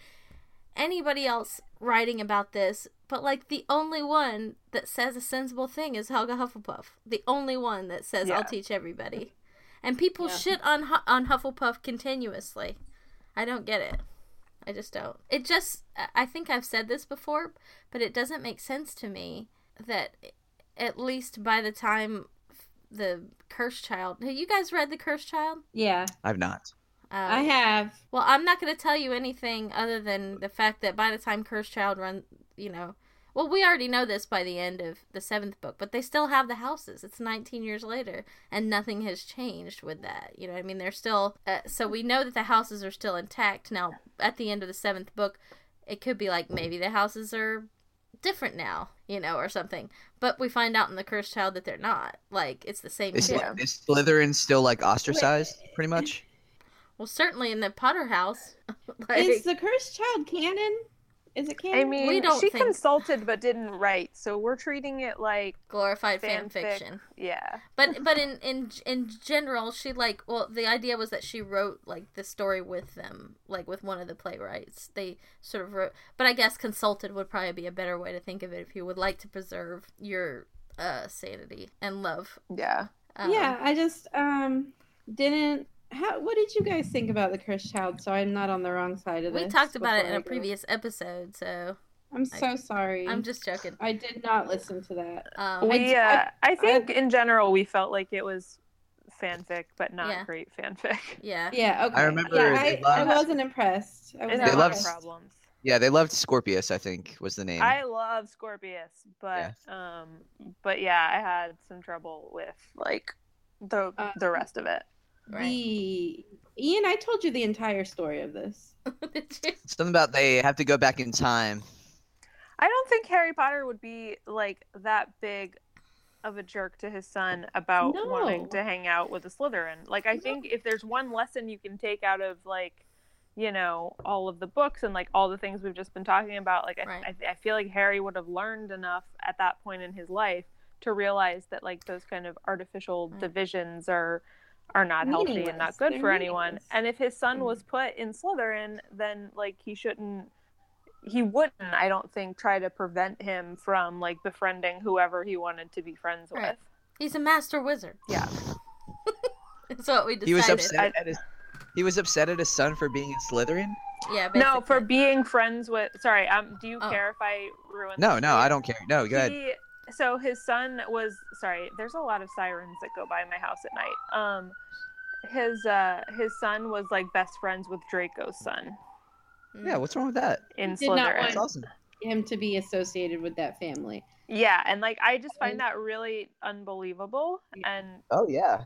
anybody else writing about this, but like the only one that says a sensible thing is Helga Hufflepuff. The only one that says I'll teach everybody. And people Yeah. shit on on Hufflepuff continuously. I don't get it. I just don't. It just I think I've said this before, but it doesn't make sense to me that at least by the time the Cursed Child. Have you guys read the Cursed Child? Yeah, I've not. Uh, I have. well, I'm not going to tell you anything other than the fact that by the time Cursed Child run, you know, well, we already know this by the end of the seventh book, but they still have the houses. It's 19 years later, and nothing has changed with that. You know, what I mean, they're still. Uh, so we know that the houses are still intact. Now, at the end of the seventh book, it could be like maybe the houses are different now, you know, or something. But we find out in the Cursed Child that they're not. Like it's the same Is, shit. Yeah. is Slytherin still like ostracized, pretty much? Well, certainly in the Potter house. like, Is the cursed child canon? Is it I mean, We don't she think- consulted but didn't write, so we're treating it like Glorified fan fanfic. fiction. Yeah. But but in in in general, she like well, the idea was that she wrote like the story with them, like with one of the playwrights. They sort of wrote, but I guess consulted would probably be a better way to think of it if you would like to preserve your uh sanity and love. Yeah. Um, yeah, I just um didn't. How? What did you guys think about the cursed child? So I'm not on the wrong side of it? we this. talked about it in before I a go. previous episode, so I'm so sorry. I'm just joking. I did not listen to that. Um, We, I- uh, I think in general we felt like it was fanfic, but not Yeah. great fanfic. yeah, Yeah. Okay. I remember Yeah, they I, I wasn't impressed. I was It They had a loved- problems. Yeah, they loved Scorpius. I think was the name. I love Scorpius, but um, but yeah, I had some trouble with like the Uh, the rest of it. Right. The Ian, I told you the entire story of this. Something about they have to go back in time. I don't think Harry Potter would be like that big of a jerk to his son about No. wanting to hang out with a Slytherin. Like I No. think if there's one lesson you can take out of like you know all of the books and like all the things we've just been talking about like I, Right. I, I feel like harry would have learned enough at that point in his life to realize that like those kind of artificial Right. divisions are are not healthy and not good They're for anyone and if his son Mm. was put in slytherin then like he shouldn't he wouldn't i don't think try to prevent him from like befriending whoever he wanted to be friends Right. with He's a master wizard. yeah That's what we decided. He was upset at his. He was upset at his son for being in Slytherin. Yeah, no for being friends with sorry um do you Oh. care if i ruin No, no. I don't care. No, go ahead. He, so his son was sorry. There's a lot of sirens that go by my house at night. Um, his uh his son was like best friends with Draco's son. Yeah, what's wrong with that? in Did not Slytherin. That's awesome. Him to be associated with that family. Yeah, and like I just find that really unbelievable, and Oh yeah,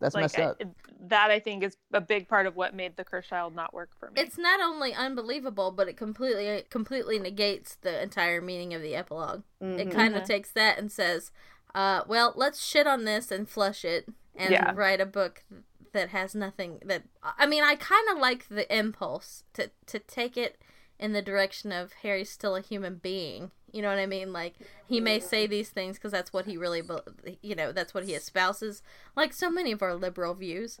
that's like messed I, up. that I think is a big part of what made the Cursed Child not work for me. It's not only unbelievable, but it completely completely negates the entire meaning of the epilogue. It Mhm. kind of Mhm. takes that and says, uh, "Well, let's shit on this and flush it and Yeah. write a book that has nothing that I mean, I kind of like the impulse to to take it in the direction of Harry's still a human being. You know what I mean? Like he may say these things because that's what he really, bel- you know, that's what he espouses. Like so many of our liberal views.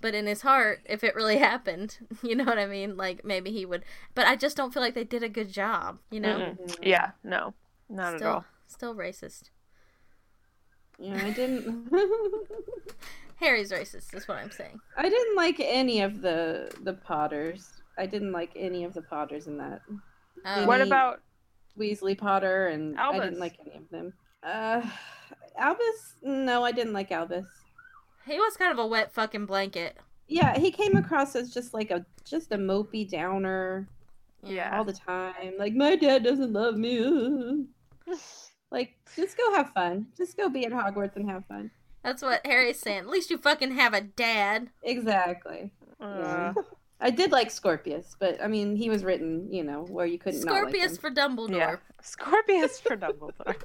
But in his heart, if it really happened, you know what I mean? Like maybe he would. But I just don't feel like they did a good job. You know, Mm-mm. yeah, no, not still, at all. still racist. Yeah, I didn't. Harry's racist is what I'm saying. I didn't like any of the the Potters. I didn't like any of the Potters in that. Um, What about Weasley Potter, and I didn't like any of them. Uh, Albus? No, I didn't like Albus. he was kind of a wet fucking blanket. Yeah, he came across as just like a just a mopey downer yeah? all the time. Like my dad doesn't love me. like, just go have fun. Just go be at Hogwarts and have fun. That's what Harry's saying. At least you fucking have a dad. Exactly. Uh, I did like Scorpius, but I mean, he was written, you know, where you couldn't not like Scorpius him. for Dumbledore. yeah, Scorpius for Dumbledore.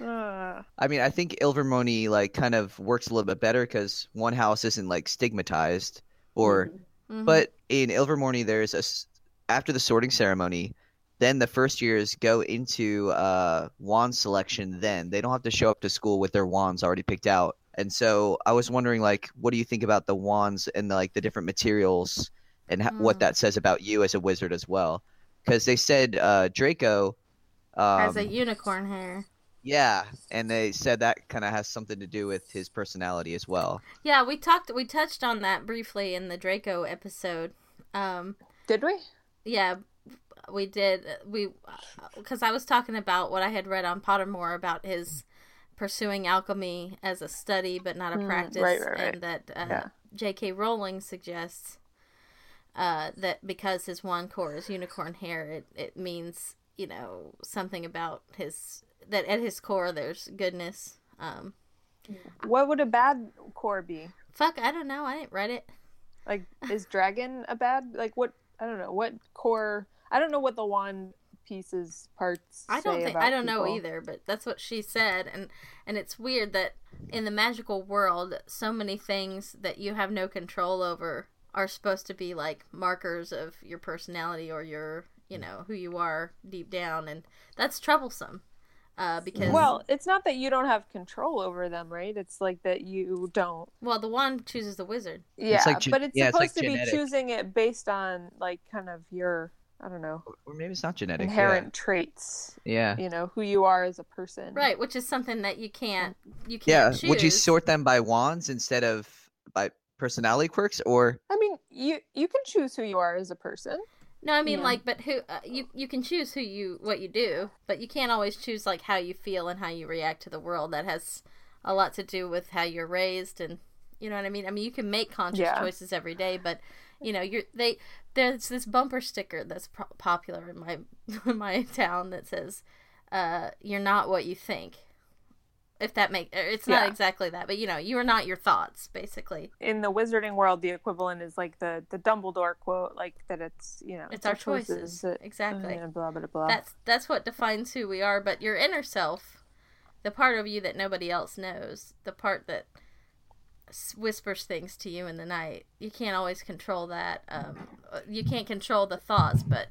Uh, I mean, I think Ilvermorny like kind of works a little bit better because one house isn't like stigmatized, or Mhm. but in Ilvermorny there's a after the sorting ceremony, then the first years go into uh, wand selection. Then they don't have to show up to school with their wands already picked out. And so I was wondering, like, what do you think about the wands and like the different materials and ho- what Mm. that says about you as a wizard as well? Because they said uh, Draco um, has a unicorn hair. yeah, and they said that kind of has something to do with his personality as well. Yeah, we talked. We touched on that briefly in the Draco episode. Um, did we? yeah, we did. We because I was talking about what I had read on Pottermore about his pursuing alchemy as a study but not a Mm, practice, right, right, right. and that uh, Yeah. J.K. Rowling suggests uh, that because his wand core is unicorn hair, it it means you know something about his that at his core there's goodness. Um, What would a bad core be? fuck, I don't know. I didn't read it. Like, is dragon a bad? Like, what? I don't know. What core? I don't know what the wand pieces parts. I don't say think about I don't know either, but that's what she said, and and it's weird that in the magical world, so many things that you have no control over are supposed to be like markers of your personality or your you know, who you are deep down, and that's troublesome. Uh, because Well, it's not that you don't have control over them, right? It's like that you don't. well, the wand chooses the wizard. Yeah, like gen- but it's yeah, it's like supposed to genetic. be choosing it based on like kind of your I don't know Or maybe it's not genetic. inherent traits. Yeah. You know who you are as a person. Right, which is something that you can't you can't choose. Yeah. Would you sort them by wands instead of by personality quirks, or I mean, you you can choose who you are as a person. No, I mean Yeah. like, but who uh, you you can choose who you what you do, but you can't always choose like how you feel and how you react to the world. That has a lot to do with how you're raised and you know what I mean. I mean, you can make conscious Yeah. choices every day, but you know, you're they there's this bumper sticker that's pro- popular in my in my town that says, uh, "You're not what you think." If that make it's not Yeah. exactly that, but you know, you are not your thoughts, basically. In the wizarding world, the equivalent is like the the Dumbledore quote, like that it's you know It's our choices. that- Exactly. uh, blah blah blah. That's that's what defines who we are. But your inner self, the part of you that nobody else knows, the part that whispers things to you in the night, you can't always control that. Um, you can't control the thoughts, but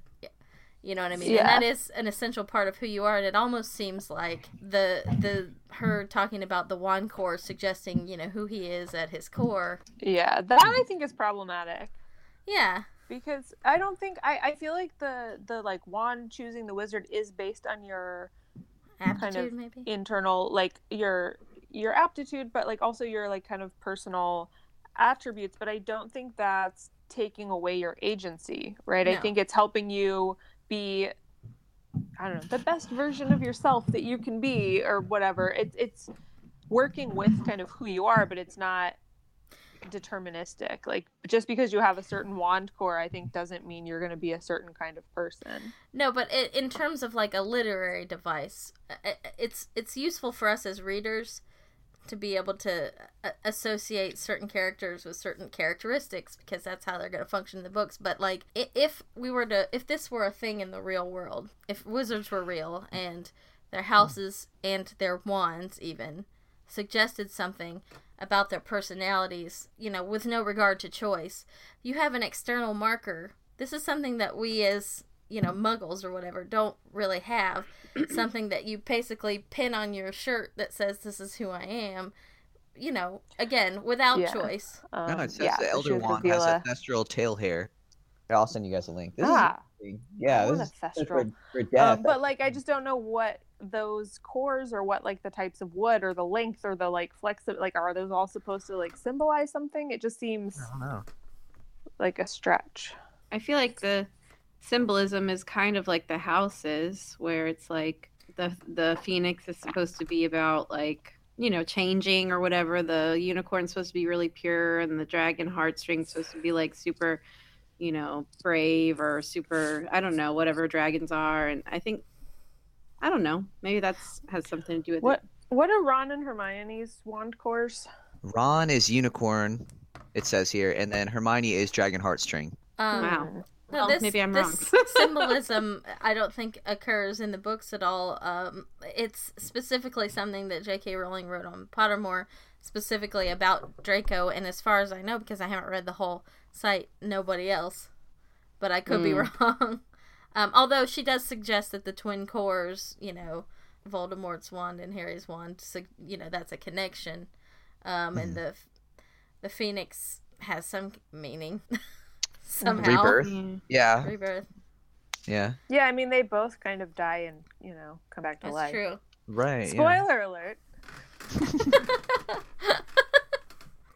you know what I mean. Yeah. And that is an essential part of who you are. And it almost seems like the the her talking about the wand core suggesting you know who he is at his core. yeah, that I think is problematic. Yeah. because I don't think I, I feel like the the like wand choosing the wizard is based on your Aptitude, of maybe. internal like your your aptitude but like also your like kind of personal attributes but I don't think that's taking away your agency right? I think it's helping you be I don't know the best version of yourself that you can be or whatever. It's it's working with kind of who you are but it's not deterministic. Like just because you have a certain wand core i think doesn't mean you're going to be a certain kind of person. No, but it, in terms of like a literary device, i- i- it's it's useful for us as readers to be able to uh, associate certain characters with certain characteristics because that's how they're going to function in the books. But like, if we were to, if this were a thing in the real world, if wizards were real and their houses and their wands even suggested something about their personalities, you know, with no regard to choice, you have an external marker. This is something that we as, you know, muggles or whatever don't really have. something that you basically pin on your shirt that says this is who I am. You know, again, without Yeah. choice. um, no? It says yeah, the Elder sure, Wand has a- Thestral tail hair. Here, I'll send you guys a link. This Ah. is yeah, I this is ancestral. for, for death. Um, but like I just don't know what those cores or what like the types of wood or the length or the like flex like are those all supposed to like symbolize something it just seems I don't know. like a stretch I feel like the symbolism is kind of like the houses, where it's like the the phoenix is supposed to be about like you know changing or whatever. The unicorn's supposed to be really pure, and the dragon heartstring's supposed to be like super, you know, brave or super. I don't know whatever dragons are, and I think I don't know. Maybe that's has something to do with what it. what are ron and hermione's wand cores Ron is unicorn. It says here, and then Hermione is dragon heartstring. Um, Wow. Hmm. No, Well, this, maybe I'm this wrong. symbolism, I don't think occurs in the books at all. Um, it's specifically something that J.K. Rowling wrote on Pottermore, specifically about Draco. And as far as I know, because I haven't read the whole site, nobody else. But I could be wrong. Um, although she does suggest that the twin cores, you know, Voldemort's wand and Harry's wand, so, you know, that's a connection. Um, and the the phoenix has some meaning somehow. Rebirth. Yeah. Yeah, Rebirth. yeah, yeah i mean they both kind of die and you know come back to That's life true. right. yeah. spoiler alert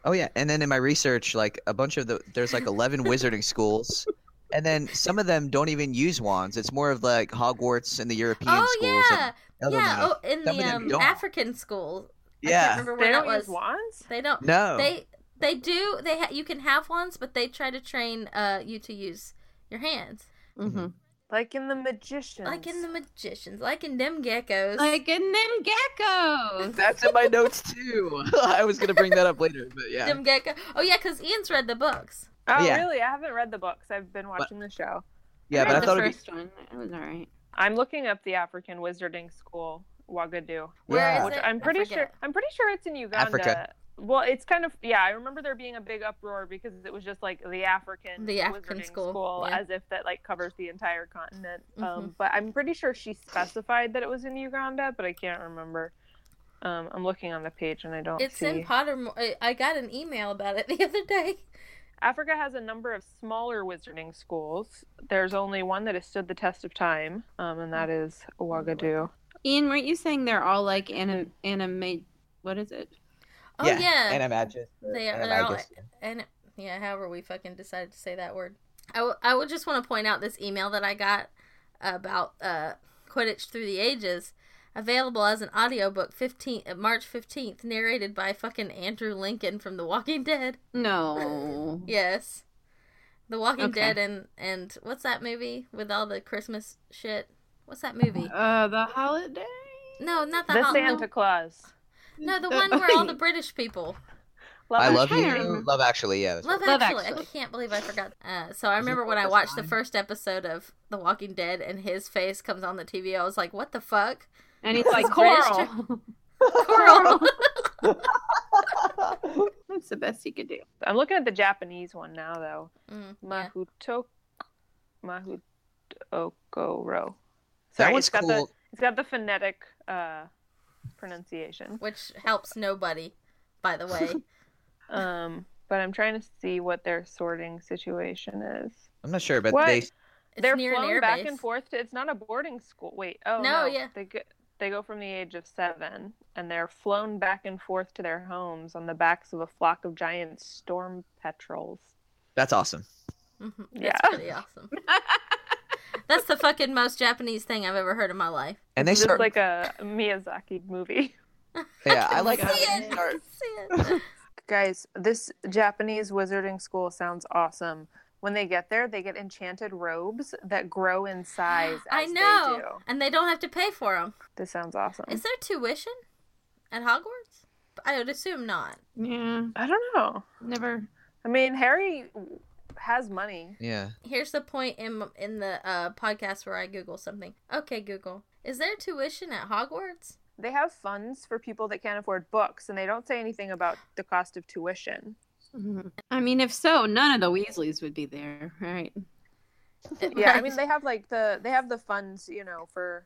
Oh yeah, and then in my research, like a bunch of the there's like eleven wizarding schools, and then some of them don't even use wands. It's more of like Hogwarts and the European Oh schools. and yeah, other yeah. ones. Oh, in Some the um. African school. I can't yeah. remember they where that don't was. use wands They don't. No. They they do. They ha- you can have ones, but they try to train uh you to use your hands, hmm like in the magicians like in the magicians, like in them geckos. Like in them geckos. That's in my notes too. I was gonna bring that up later, but yeah. them gecko. Oh yeah, because Ian's read the books. oh Yeah. really i haven't read the books i've been watching the show Yeah, I but I thought the it'd be first one. It was all right. i'm looking up the african wizarding school Uagadou Where Yeah. is which it? i'm pretty sure i'm pretty sure it's in uganda Africa. Well, it's kind of yeah. I remember there being a big uproar because it was just like the African The African wizarding school, yeah. as if that like covers the entire continent. Mhm. Um, but I'm pretty sure she specified that it was in Uganda, but I can't remember. Um, I'm looking on the page and I don't It's see. in Pottermore. I- I got an email about it the other day. Africa has a number of smaller wizarding schools. There's only one that has stood the test of time, um, and that is Ouagadougou. Ian, weren't you saying they're all like anim animate? What is it? Oh yeah, Animagus. or They are- they're all- Animagus. and yeah, however we fucking decided to say that word. I, w- I would just want to point out this email that I got about uh, Quidditch Through the Ages, available as an audiobook 15 uh, March 15th, narrated by fucking Andrew Lincoln from The Walking Dead. No. Yes. The Walking Okay. Dead and and what's that movie with all the Christmas shit? What's that movie? Uh, the holiday. No, not the, The Hol- Santa Claus. No, the one where all the British people. Love I Love love trying to you. Love Actually, yeah. Love, right. Love Actually. Actually. I can't believe I forgot. Uh, so I remember when I watched the first episode of The Walking Dead and his face comes on the TV. I was like, "What the fuck?" And he's like British coral. Coral. That's the best he could do. I'm looking at the Japanese one now, though. Mm, yeah. Mahuto, Mahoutokoro. That Sorry, one's it's got cool. The, it's got the phonetic uh, pronunciation. Which helps nobody, by the way. Um, but I'm trying to see what their sorting situation is. I'm not sure, but What? they. It's They're near flown air back base. and forth. To, it's not a boarding school. Wait, oh No, no, yeah. They go, they go from the age of seven, and they're flown back and forth to their homes on the backs of a flock of giant storm petrels. That's awesome. Mhm, That's Yeah. pretty awesome. That's the fucking most Japanese thing I've ever heard in my life. And they It's just start. like a Miyazaki movie. yeah, I like how See they it. start. See it. Guys, this Japanese wizarding school sounds awesome. When they get there, they get enchanted robes that grow in size. I as They know, do. and they don't have to pay for them. This sounds awesome. Is there tuition at Hogwarts? I would assume not. Yeah, I don't know. never. I mean, Harry has money. Yeah. Here's the point in in the uh, podcast where I Google something. Okay, Google, is there tuition at Hogwarts? They have funds for people that can't afford books, and they don't say anything about the cost of tuition. I mean, if so, none of the Weasleys would be there, right? Yeah, I mean, they have like the they have the funds, you know, for.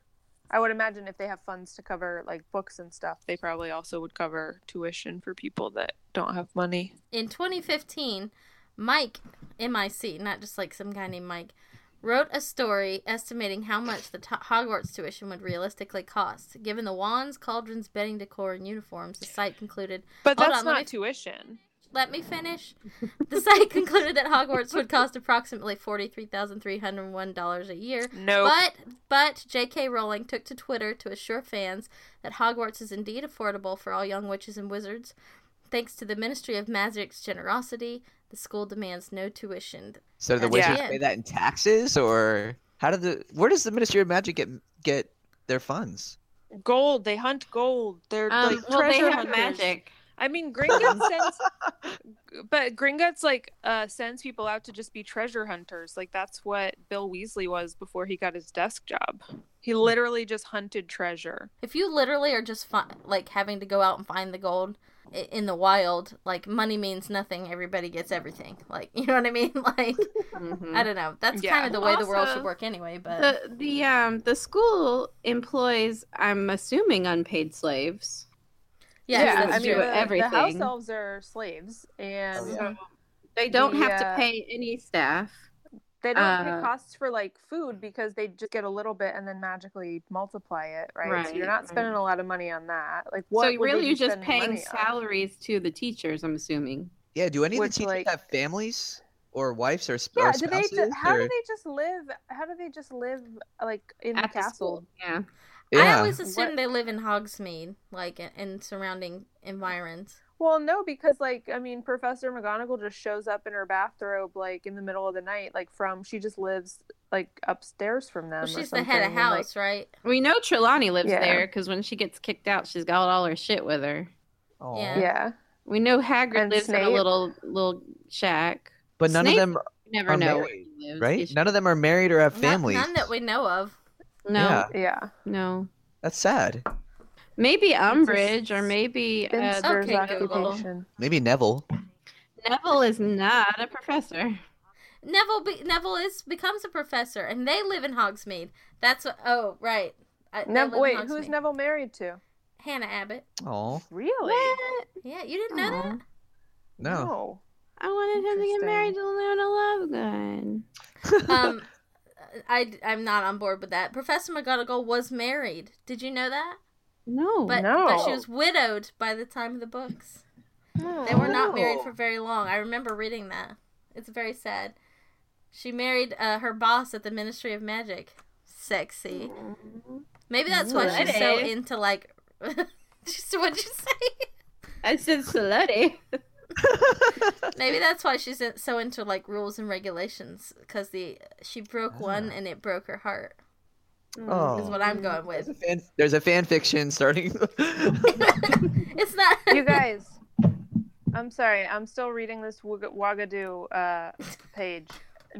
I would imagine if they have funds to cover like books and stuff, they probably also would cover tuition for people that don't have money. in 2015, Mike, M-I-C, not just like some guy named Mike, wrote a story estimating how much the t- Hogwarts tuition would realistically cost. Given the wands, cauldrons, bedding decor, and uniforms, the site concluded. But that's on, not me- tuition. Let me finish. The site concluded that Hogwarts would cost approximately forty-three thousand three hundred one dollars a year. Nope. But but J.K. Rowling took to Twitter to assure fans that Hogwarts is indeed affordable for all young witches and wizards. Thanks to the Ministry of Magic's generosity, the school demands no tuition. So the That's wizards it. pay that in taxes, or how did the? Where does the Ministry of Magic get get their funds? Gold. They hunt gold. They're Um, like well, they treasure have hunters. magic. I mean, Gringotts sends, but Gringotts like uh, sends people out to just be treasure hunters. Like that's what Bill Weasley was before he got his desk job. He literally just hunted treasure. If you literally are just fi- like having to go out and find the gold i- in the wild, like money means nothing. Everybody gets everything. Like you know what I mean? Like Mhm. I don't know. That's Yeah. kind of the way the world should work anyway. But The the um the school employs, I'm assuming, unpaid slaves. yeah, Yeah, that's I mean, true. the, the house elves are slaves, and Oh, yeah. So they don't The, have to uh, pay any staff. They don't pay Uh, costs for like food because they just get a little bit and then magically multiply it, right? so you're not right. spending a lot of money on that. Like, what? so would really, you're just paying money on? salaries to the teachers. I'm assuming. Yeah. Do any of the teachers like- have families or wives or, sp- Yeah, or do they? spouses? Ju- how or- do they just live? How do they just live like in the At the castle? school. Yeah. I always assume What- they live in Hogsmeade, like in, in surrounding environs. Well, no, because like I mean, Professor McGonagall just shows up in her bathrobe like in the middle of the night, like from she just lives like upstairs from them. Well, or she's the head of something, and, like- house, right? We know Trelawney lives Yeah. there because when she gets kicked out, she's got all her shit with her. Aw. Yeah. yeah, We know Hagrid And lives in a little little shack. But none Snape- of them, You never Are know where married, he lives. right? None of them are married or have Not- none that we know of. No, Yeah. yeah. no. That's sad. Maybe Umbridge or maybe uh, Spinster's okay, occupation. Maybe Neville. Neville is not a professor. Neville be- Neville is becomes a professor, and they live in Hogsmeade. That's what. Oh, right. I, they Nev- live wait, who's Neville married to? Hannah Abbott. Oh Really? What? Yeah, you didn't know that. no. I wanted him to get married to Luna Lovegood. Um, I I'm not on board with that. Professor McGonagall was married. Did you know that? No. But No. but she was widowed by the time of the books. They were not married for very long. I remember reading that. It's very sad. She married uh, her boss at the Ministry of Magic. Sexy. Maybe that's why she's so into like. She's- What'd you say? I said slutty. Maybe that's why she's so into like rules and regulations because the she broke one and it broke her heart. Oh. Is what I'm going There's a with. fan, there's a fan fiction starting. It's not. you guys. I'm sorry. I'm still reading this Wag- Uagadou uh, page.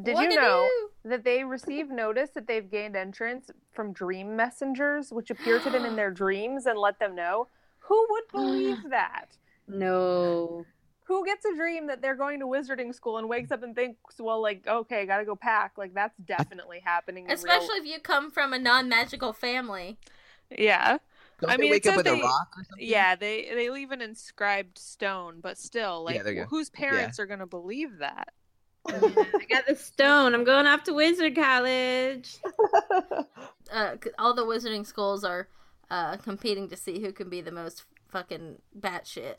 Did you know that they receive notice that they've gained entrance from dream messengers, which appear to them in their dreams and let them know? Who would believe that? No. Who gets a dream that they're going to wizarding school and wakes up and thinks, well, like, okay, gotta go pack? Like, that's definitely happening. In Especially if you come from a non-magical family. yeah, Don't I they mean, wake up with they- a rock or something? yeah. They they leave an inscribed stone, but still, like, Yeah, there you go. whose parents are gonna believe that? I got the stone. I'm going off to wizard college. Uh, all the wizarding schools are uh, competing to see who can be the most fucking batshit.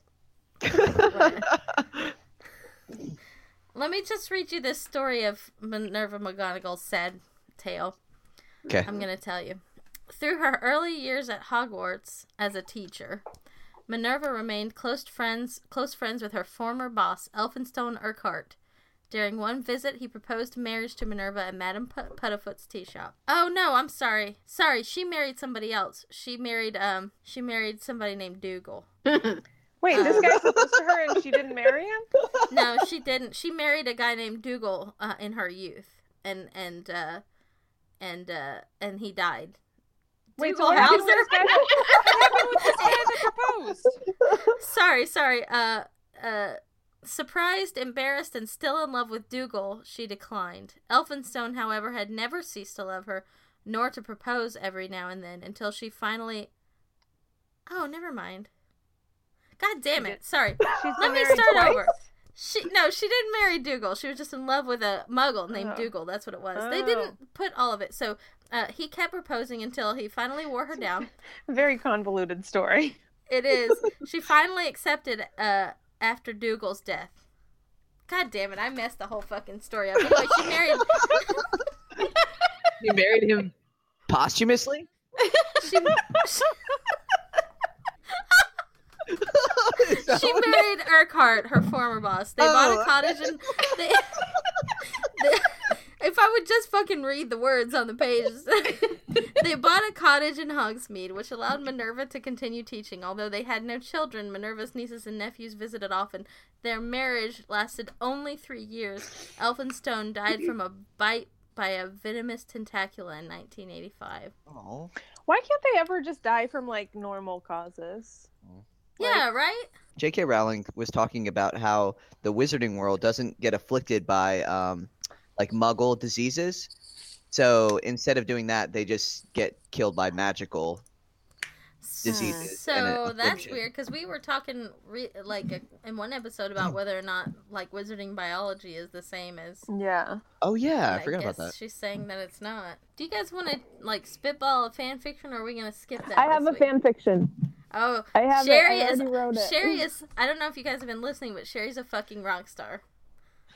Let me just read you this story of Minerva McGonagall's sad tale. Okay. I'm going to tell you. Through her early years at Hogwarts as a teacher, Minerva remained close friends close friends with her former boss, Elphinstone Urquhart. During one visit, he proposed marriage to Minerva at Madame Put- Puddifoot's tea shop. Oh no, I'm sorry. Sorry, she married somebody else. She married um she married somebody named Dougal. Wait, this guy proposed to her and she didn't marry him? No, she didn't. She married a guy named Dougal uh, in her youth, and and uh, and uh, and he died. Wait, so Dougal what happened Hauser? this guy? What happened with this guy that proposed? sorry, sorry. Uh, uh, surprised, embarrassed, and still in love with Dougal, she declined. Elphinstone, however, had never ceased to love her, nor to propose every now and then, until she finally. Oh, never mind. God damn it! Sorry. She's Let me start twice? over. She no, she didn't marry Dougal. She was just in love with a Muggle named Oh. Dougal. That's what it was. They Oh. didn't put all of it. So uh, he kept proposing until he finally wore her down. Very convoluted story. It is. She finally accepted uh, after Dougal's death. God damn it! I messed the whole fucking story up. Anyway, she married. You married him posthumously? She, she married Urquhart, her former boss. They bought Oh. a cottage and they, they- if I would just fucking read the words on the pages. they bought a cottage in Hogsmeade, which allowed Minerva to continue teaching. Although they had no children, Minerva's nieces and nephews visited often. Their marriage lasted only three years. Elphinstone died from a bite by a venomous tentacula in 1985. Oh. Why can't they ever just die from like normal causes? Mm. Yeah, right? J.K. Rowling was talking about how the wizarding world doesn't get afflicted by um, like Muggle diseases. So instead of doing that, they just get killed by magical. Diseases So that's weird because we were talking re- like uh in one episode about whether or not like wizarding biology is the same as. Yeah. Oh yeah, and I forgot about that. She's saying that it's not. Do you guys want to like spitball a fan fiction, or are we gonna skip that? I have a week? fan fiction. Oh, I have it. Cherie I is. already wrote it. Cherie is. I don't know if you guys have been listening, but Cherie's a fucking rock star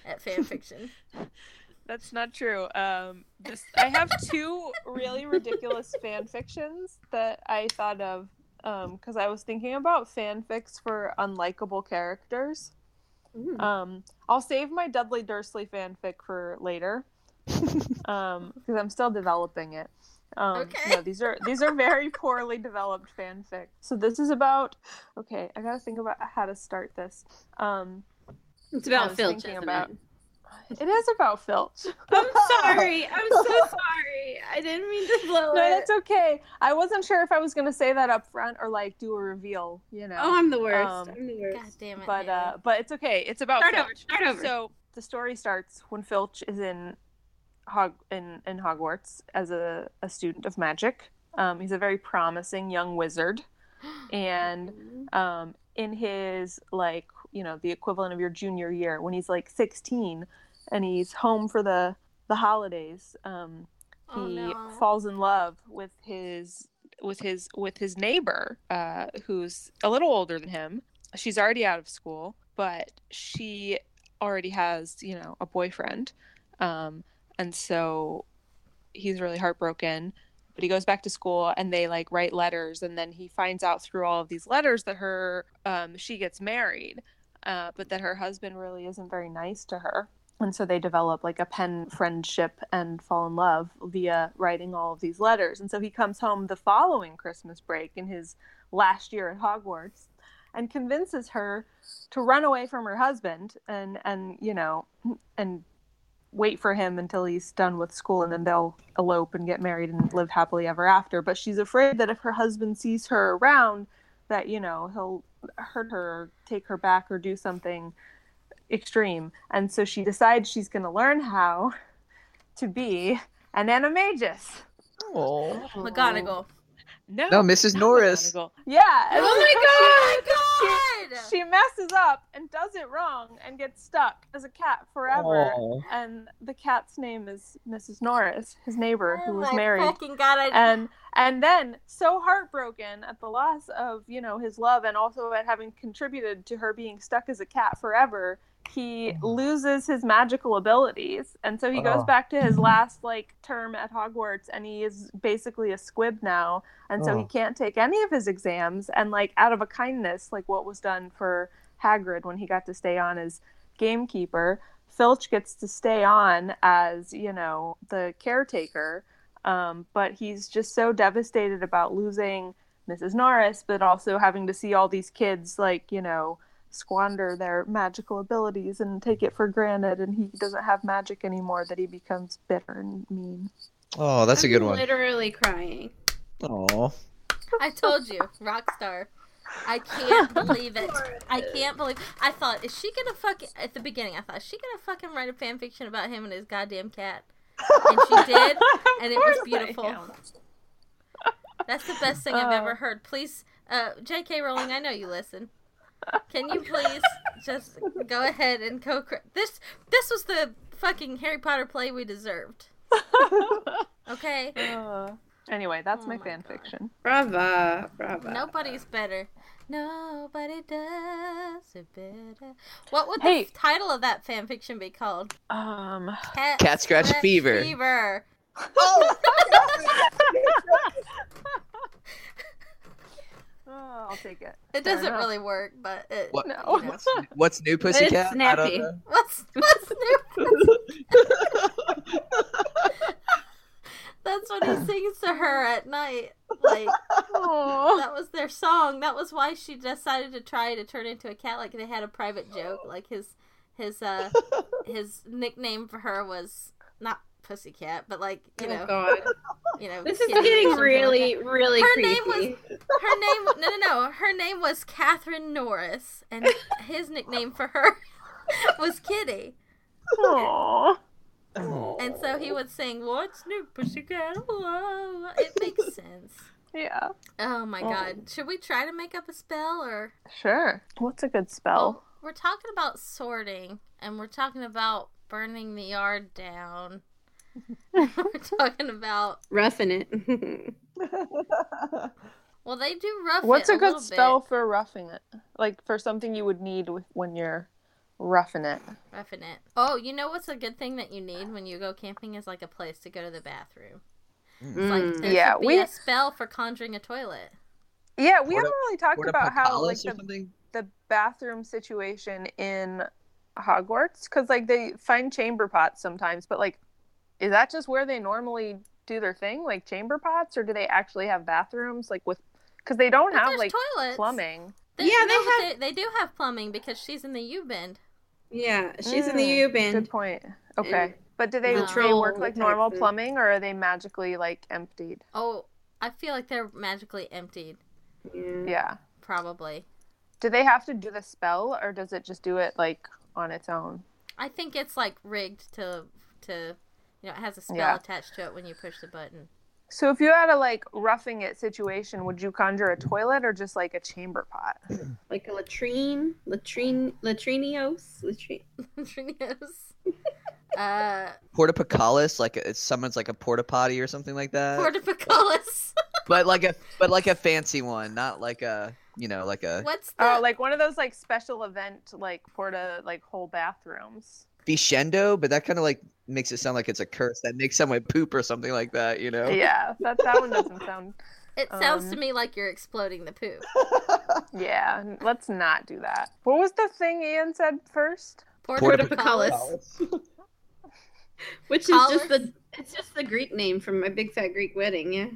at fan fiction. That's not true. Um, this, I have two really ridiculous fan fictions that I thought of because I was thinking about fanfics for unlikable characters. Um, I'll save my Dudley Dursley fanfic for later because I'm still developing it. Um, Okay. No, these are these are very poorly developed fanfic. So this is about. Okay, I gotta think about how to start this. Um, It's about Filch, thinking about- it? It is about Filch. I'm sorry. I'm so sorry. I didn't mean to blow No, it. No, that's okay. I wasn't sure if I was gonna say that up front or like do a reveal, you know. Oh, I'm the worst. Um, I'm the worst. God damn it. but Hayley. uh, but it's okay. It's about Start Filch. over. Start over. So the story starts when Filch is in Hog in, in Hogwarts as a, a student of magic. Um, he's a very promising young wizard, and um, in his like you know the equivalent of your junior year when he's like 16 and he's home for the the holidays um, he Oh, no. falls in love with his with his with his neighbor uh, who's a little older than him she's already out of school but she already has you know a boyfriend um, and so he's really heartbroken but he goes back to school and they like write letters. And then he finds out through all of these letters that her um, she gets married uh, but that her husband really isn't very nice to her. And so they develop like a pen friendship and fall in love via writing all of these letters. And so he comes home the following christmas break in his last year at hogwarts and convinces her to run away from her husband and and you know and wait for him until he's done with school and then they'll elope and get married and live happily ever after but she's afraid that if her husband sees her around that you know he'll hurt her or take her back or do something extreme and so she decides she's going to learn how to be an animagus Oh. McGonagall. no No, Mrs. Norris. McGonagall. yeah Oh my god! she messes up and does it wrong and gets stuck as a cat forever Oh. and the cat's name is Mrs. Norris, his neighbor who Oh was my married. Fucking god! I, And and then so heartbroken at the loss of, you know, his love and also at having contributed to her being stuck as a cat forever, he loses his magical abilities. And so he goes Oh. back to his last like term at Hogwarts and he is basically a squib now. And so he Oh. can't take any of his exams and like out of a kindness, like what was done for Hagrid when he got to stay on as gamekeeper, Filch gets to stay on as, you know, the caretaker. Um, but he's just so devastated about losing Mrs. Norris, but also having to see all these kids, like, you know, squander their magical abilities and take it for granted. And he doesn't have magic anymore, that he becomes bitter and mean. Oh, that's a I'm good one. Literally crying. Oh. I told you, rock star. I can't believe it. I can't believe. I thought, is she gonna fuck at the beginning? I thought, is she gonna fucking write a fan fiction about him and his goddamn cat? And she did, and it was beautiful. That's the best thing I've Oh. ever heard. Please, uh, J.K. Rowling, I know you listen. Can you please just go ahead and go? Cr- this this was the fucking Harry Potter play we deserved. Okay. Uh, anyway, that's Oh my my fan God. fiction. Brava. Brava. Nobody's better. Nobody does it better. What would Hey. the title of that fan fiction be called? Um, Cat, Cat Scratch Fever. Fever. oh, I'll take it. It Fair doesn't enough. really work, but it, What- No. you know. What's new, Pussycat? I snappy. don't know. What's what's new? That's what he sings to her at night. Like Aw. that was their song. That was why she decided to try to turn into a cat. Like they had a private joke. Like his his uh his nickname for her was not Pussycat, but like you oh know god. you know. This is getting something like really, really Her creepy. name was her name. No, no, no. Her name was Catherine Norris, and his nickname for her was Kitty. Aw. And so he would sing, "What's new, Pussycat?" Whoa, it makes sense. Yeah. Oh my god. Should we try to make up a spell or Sure. What's a good spell? we're talking about sorting and we're talking about burning the yard down. we're talking about roughing it. well they do rough What's it a good spell bit. for roughing it? Like for something you would need when you're roughing it. Roughing it. Oh, you know what's a good thing that you need when you go camping is like a place to go to the bathroom. It's like Mm. Yeah, should be we- a spell for conjuring a toilet. Yeah, we haven't really talked about how like the, the bathroom situation in Hogwarts because like they find chamber pots sometimes, but like, is that just where they normally do their thing, like chamber pots, or do they actually have bathrooms like with? Because they don't But have like toilets. plumbing. They, Yeah, no, they but they, they do have plumbing because she's in the U bend. Yeah, she's in the Mm, U bend. Good point. Okay. But do they, the do they work like normal it. plumbing or are they magically like emptied? Oh, I feel like they're magically emptied. Yeah. Yeah. Probably. Do they have to do the spell or does it just do it like on its own? I think it's like rigged to to you know, it has a spell Yeah. attached to it when you push the button. So if you had a like roughing it situation, would you conjure a toilet or just like a chamber pot? Like a latrine, latrine, latrinios, latrine. Trios. uh Portapicalis, like it summons like a porta potty or something like that. Portapicalis. but like a but like a fancy one, not like a you know like a What's the Oh, like one of those like special event like porta like whole bathrooms. Bishendo, but that kind of like makes it sound like it's a curse that makes someone poop or something like that, you know? Yeah, that that one doesn't sound. It sounds to um, me like you're exploding the poop. Yeah, let's not do that. What was the thing Ian said first? Portapicalis. Which is just the it's just the Greek name from my big fat Greek wedding, yeah.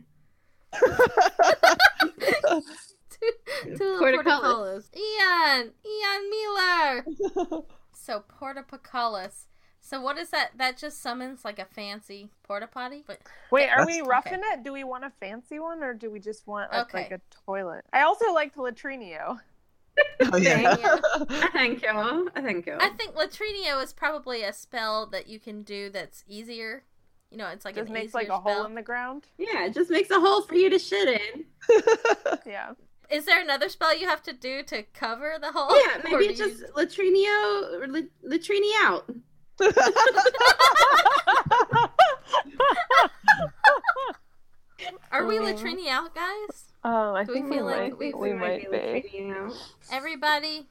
Two, two little Portcullis. portcullis. Ian, Ian Miller. So portapicalis. So what is that? That just summons like a fancy porta potty. But Wait, are we roughing it? Do we want a fancy one or do we just want like, Okay. like a toilet? I also liked Latrinio. Oh, yeah. Thank you. Thank you. I think latrinio is probably a spell that you can do that's easier. You know, it's like Just an makes like a spell. hole in the ground. Yeah, it just makes a hole for you to shit in. Yeah. Is there another spell you have to do to cover the hole? Yeah, Or maybe do you- just latrinio or lat- latrini out. Are we Uh, latrini out, guys? Oh, I Do we think we feel like might, we- we might be. latrini out. Everybody,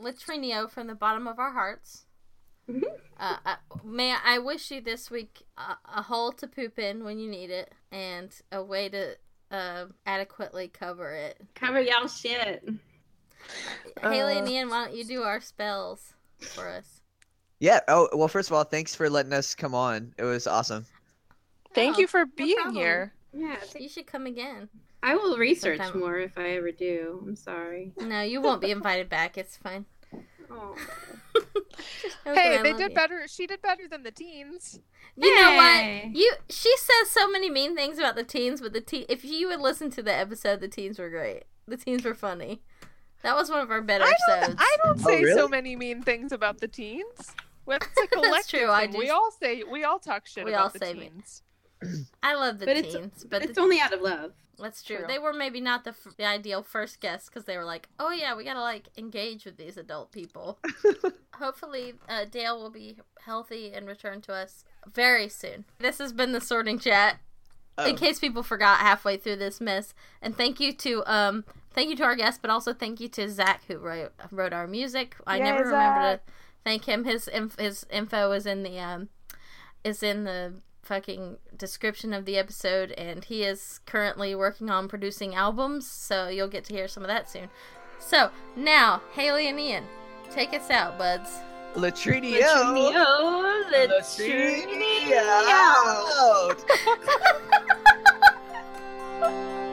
latrinio from the bottom of our hearts. Mhm. Uh, I, may I, I wish you this week a, a hole to poop in when you need it, and a way to uh, adequately cover it. Cover y'all shit. Hayley Uh, and Ian, why don't you do our spells for us? yeah. Oh well, first of all, thanks for letting us come on. It was awesome. Thank Oh, you for being problem. here. Yeah, You should come again. I will research Sometime. more if I ever do. I'm sorry. No, you won't be invited back. It's fine. Oh. Hey, I they did you. better. She did better than the teens. You know what? You she says so many mean things about the teens, but the teen if you would listen to the episode, the teens were great. The teens were funny. That was one of our better I episodes. don't, I don't Oh, say really? so many mean things about the teens. Well, It's a collective true, I do. We all say we all talk shit We about all the say me- teens. I love the But it's- teens, but it's the, only out of love. That's true. True. They were maybe not the, f- the ideal first guests because they were like, "Oh yeah, we gotta like engage with these adult people." Hopefully, uh, Dayle will be healthy and return to us very soon. This has been the Sorting Chat. Oh. in case people forgot halfway through this mess. And thank you to um thank you to our guest, but also thank you to Zach who wrote wrote our music. I Yay, never remember to thank him. His inf- his info is in the um is in the fucking description of the episode and he is currently working on producing albums, so you'll get to hear some of that soon. So, now, Hayley and Ian, take us out, buds. Latrinio. Latrinio, Latrinio. Latrinio. out.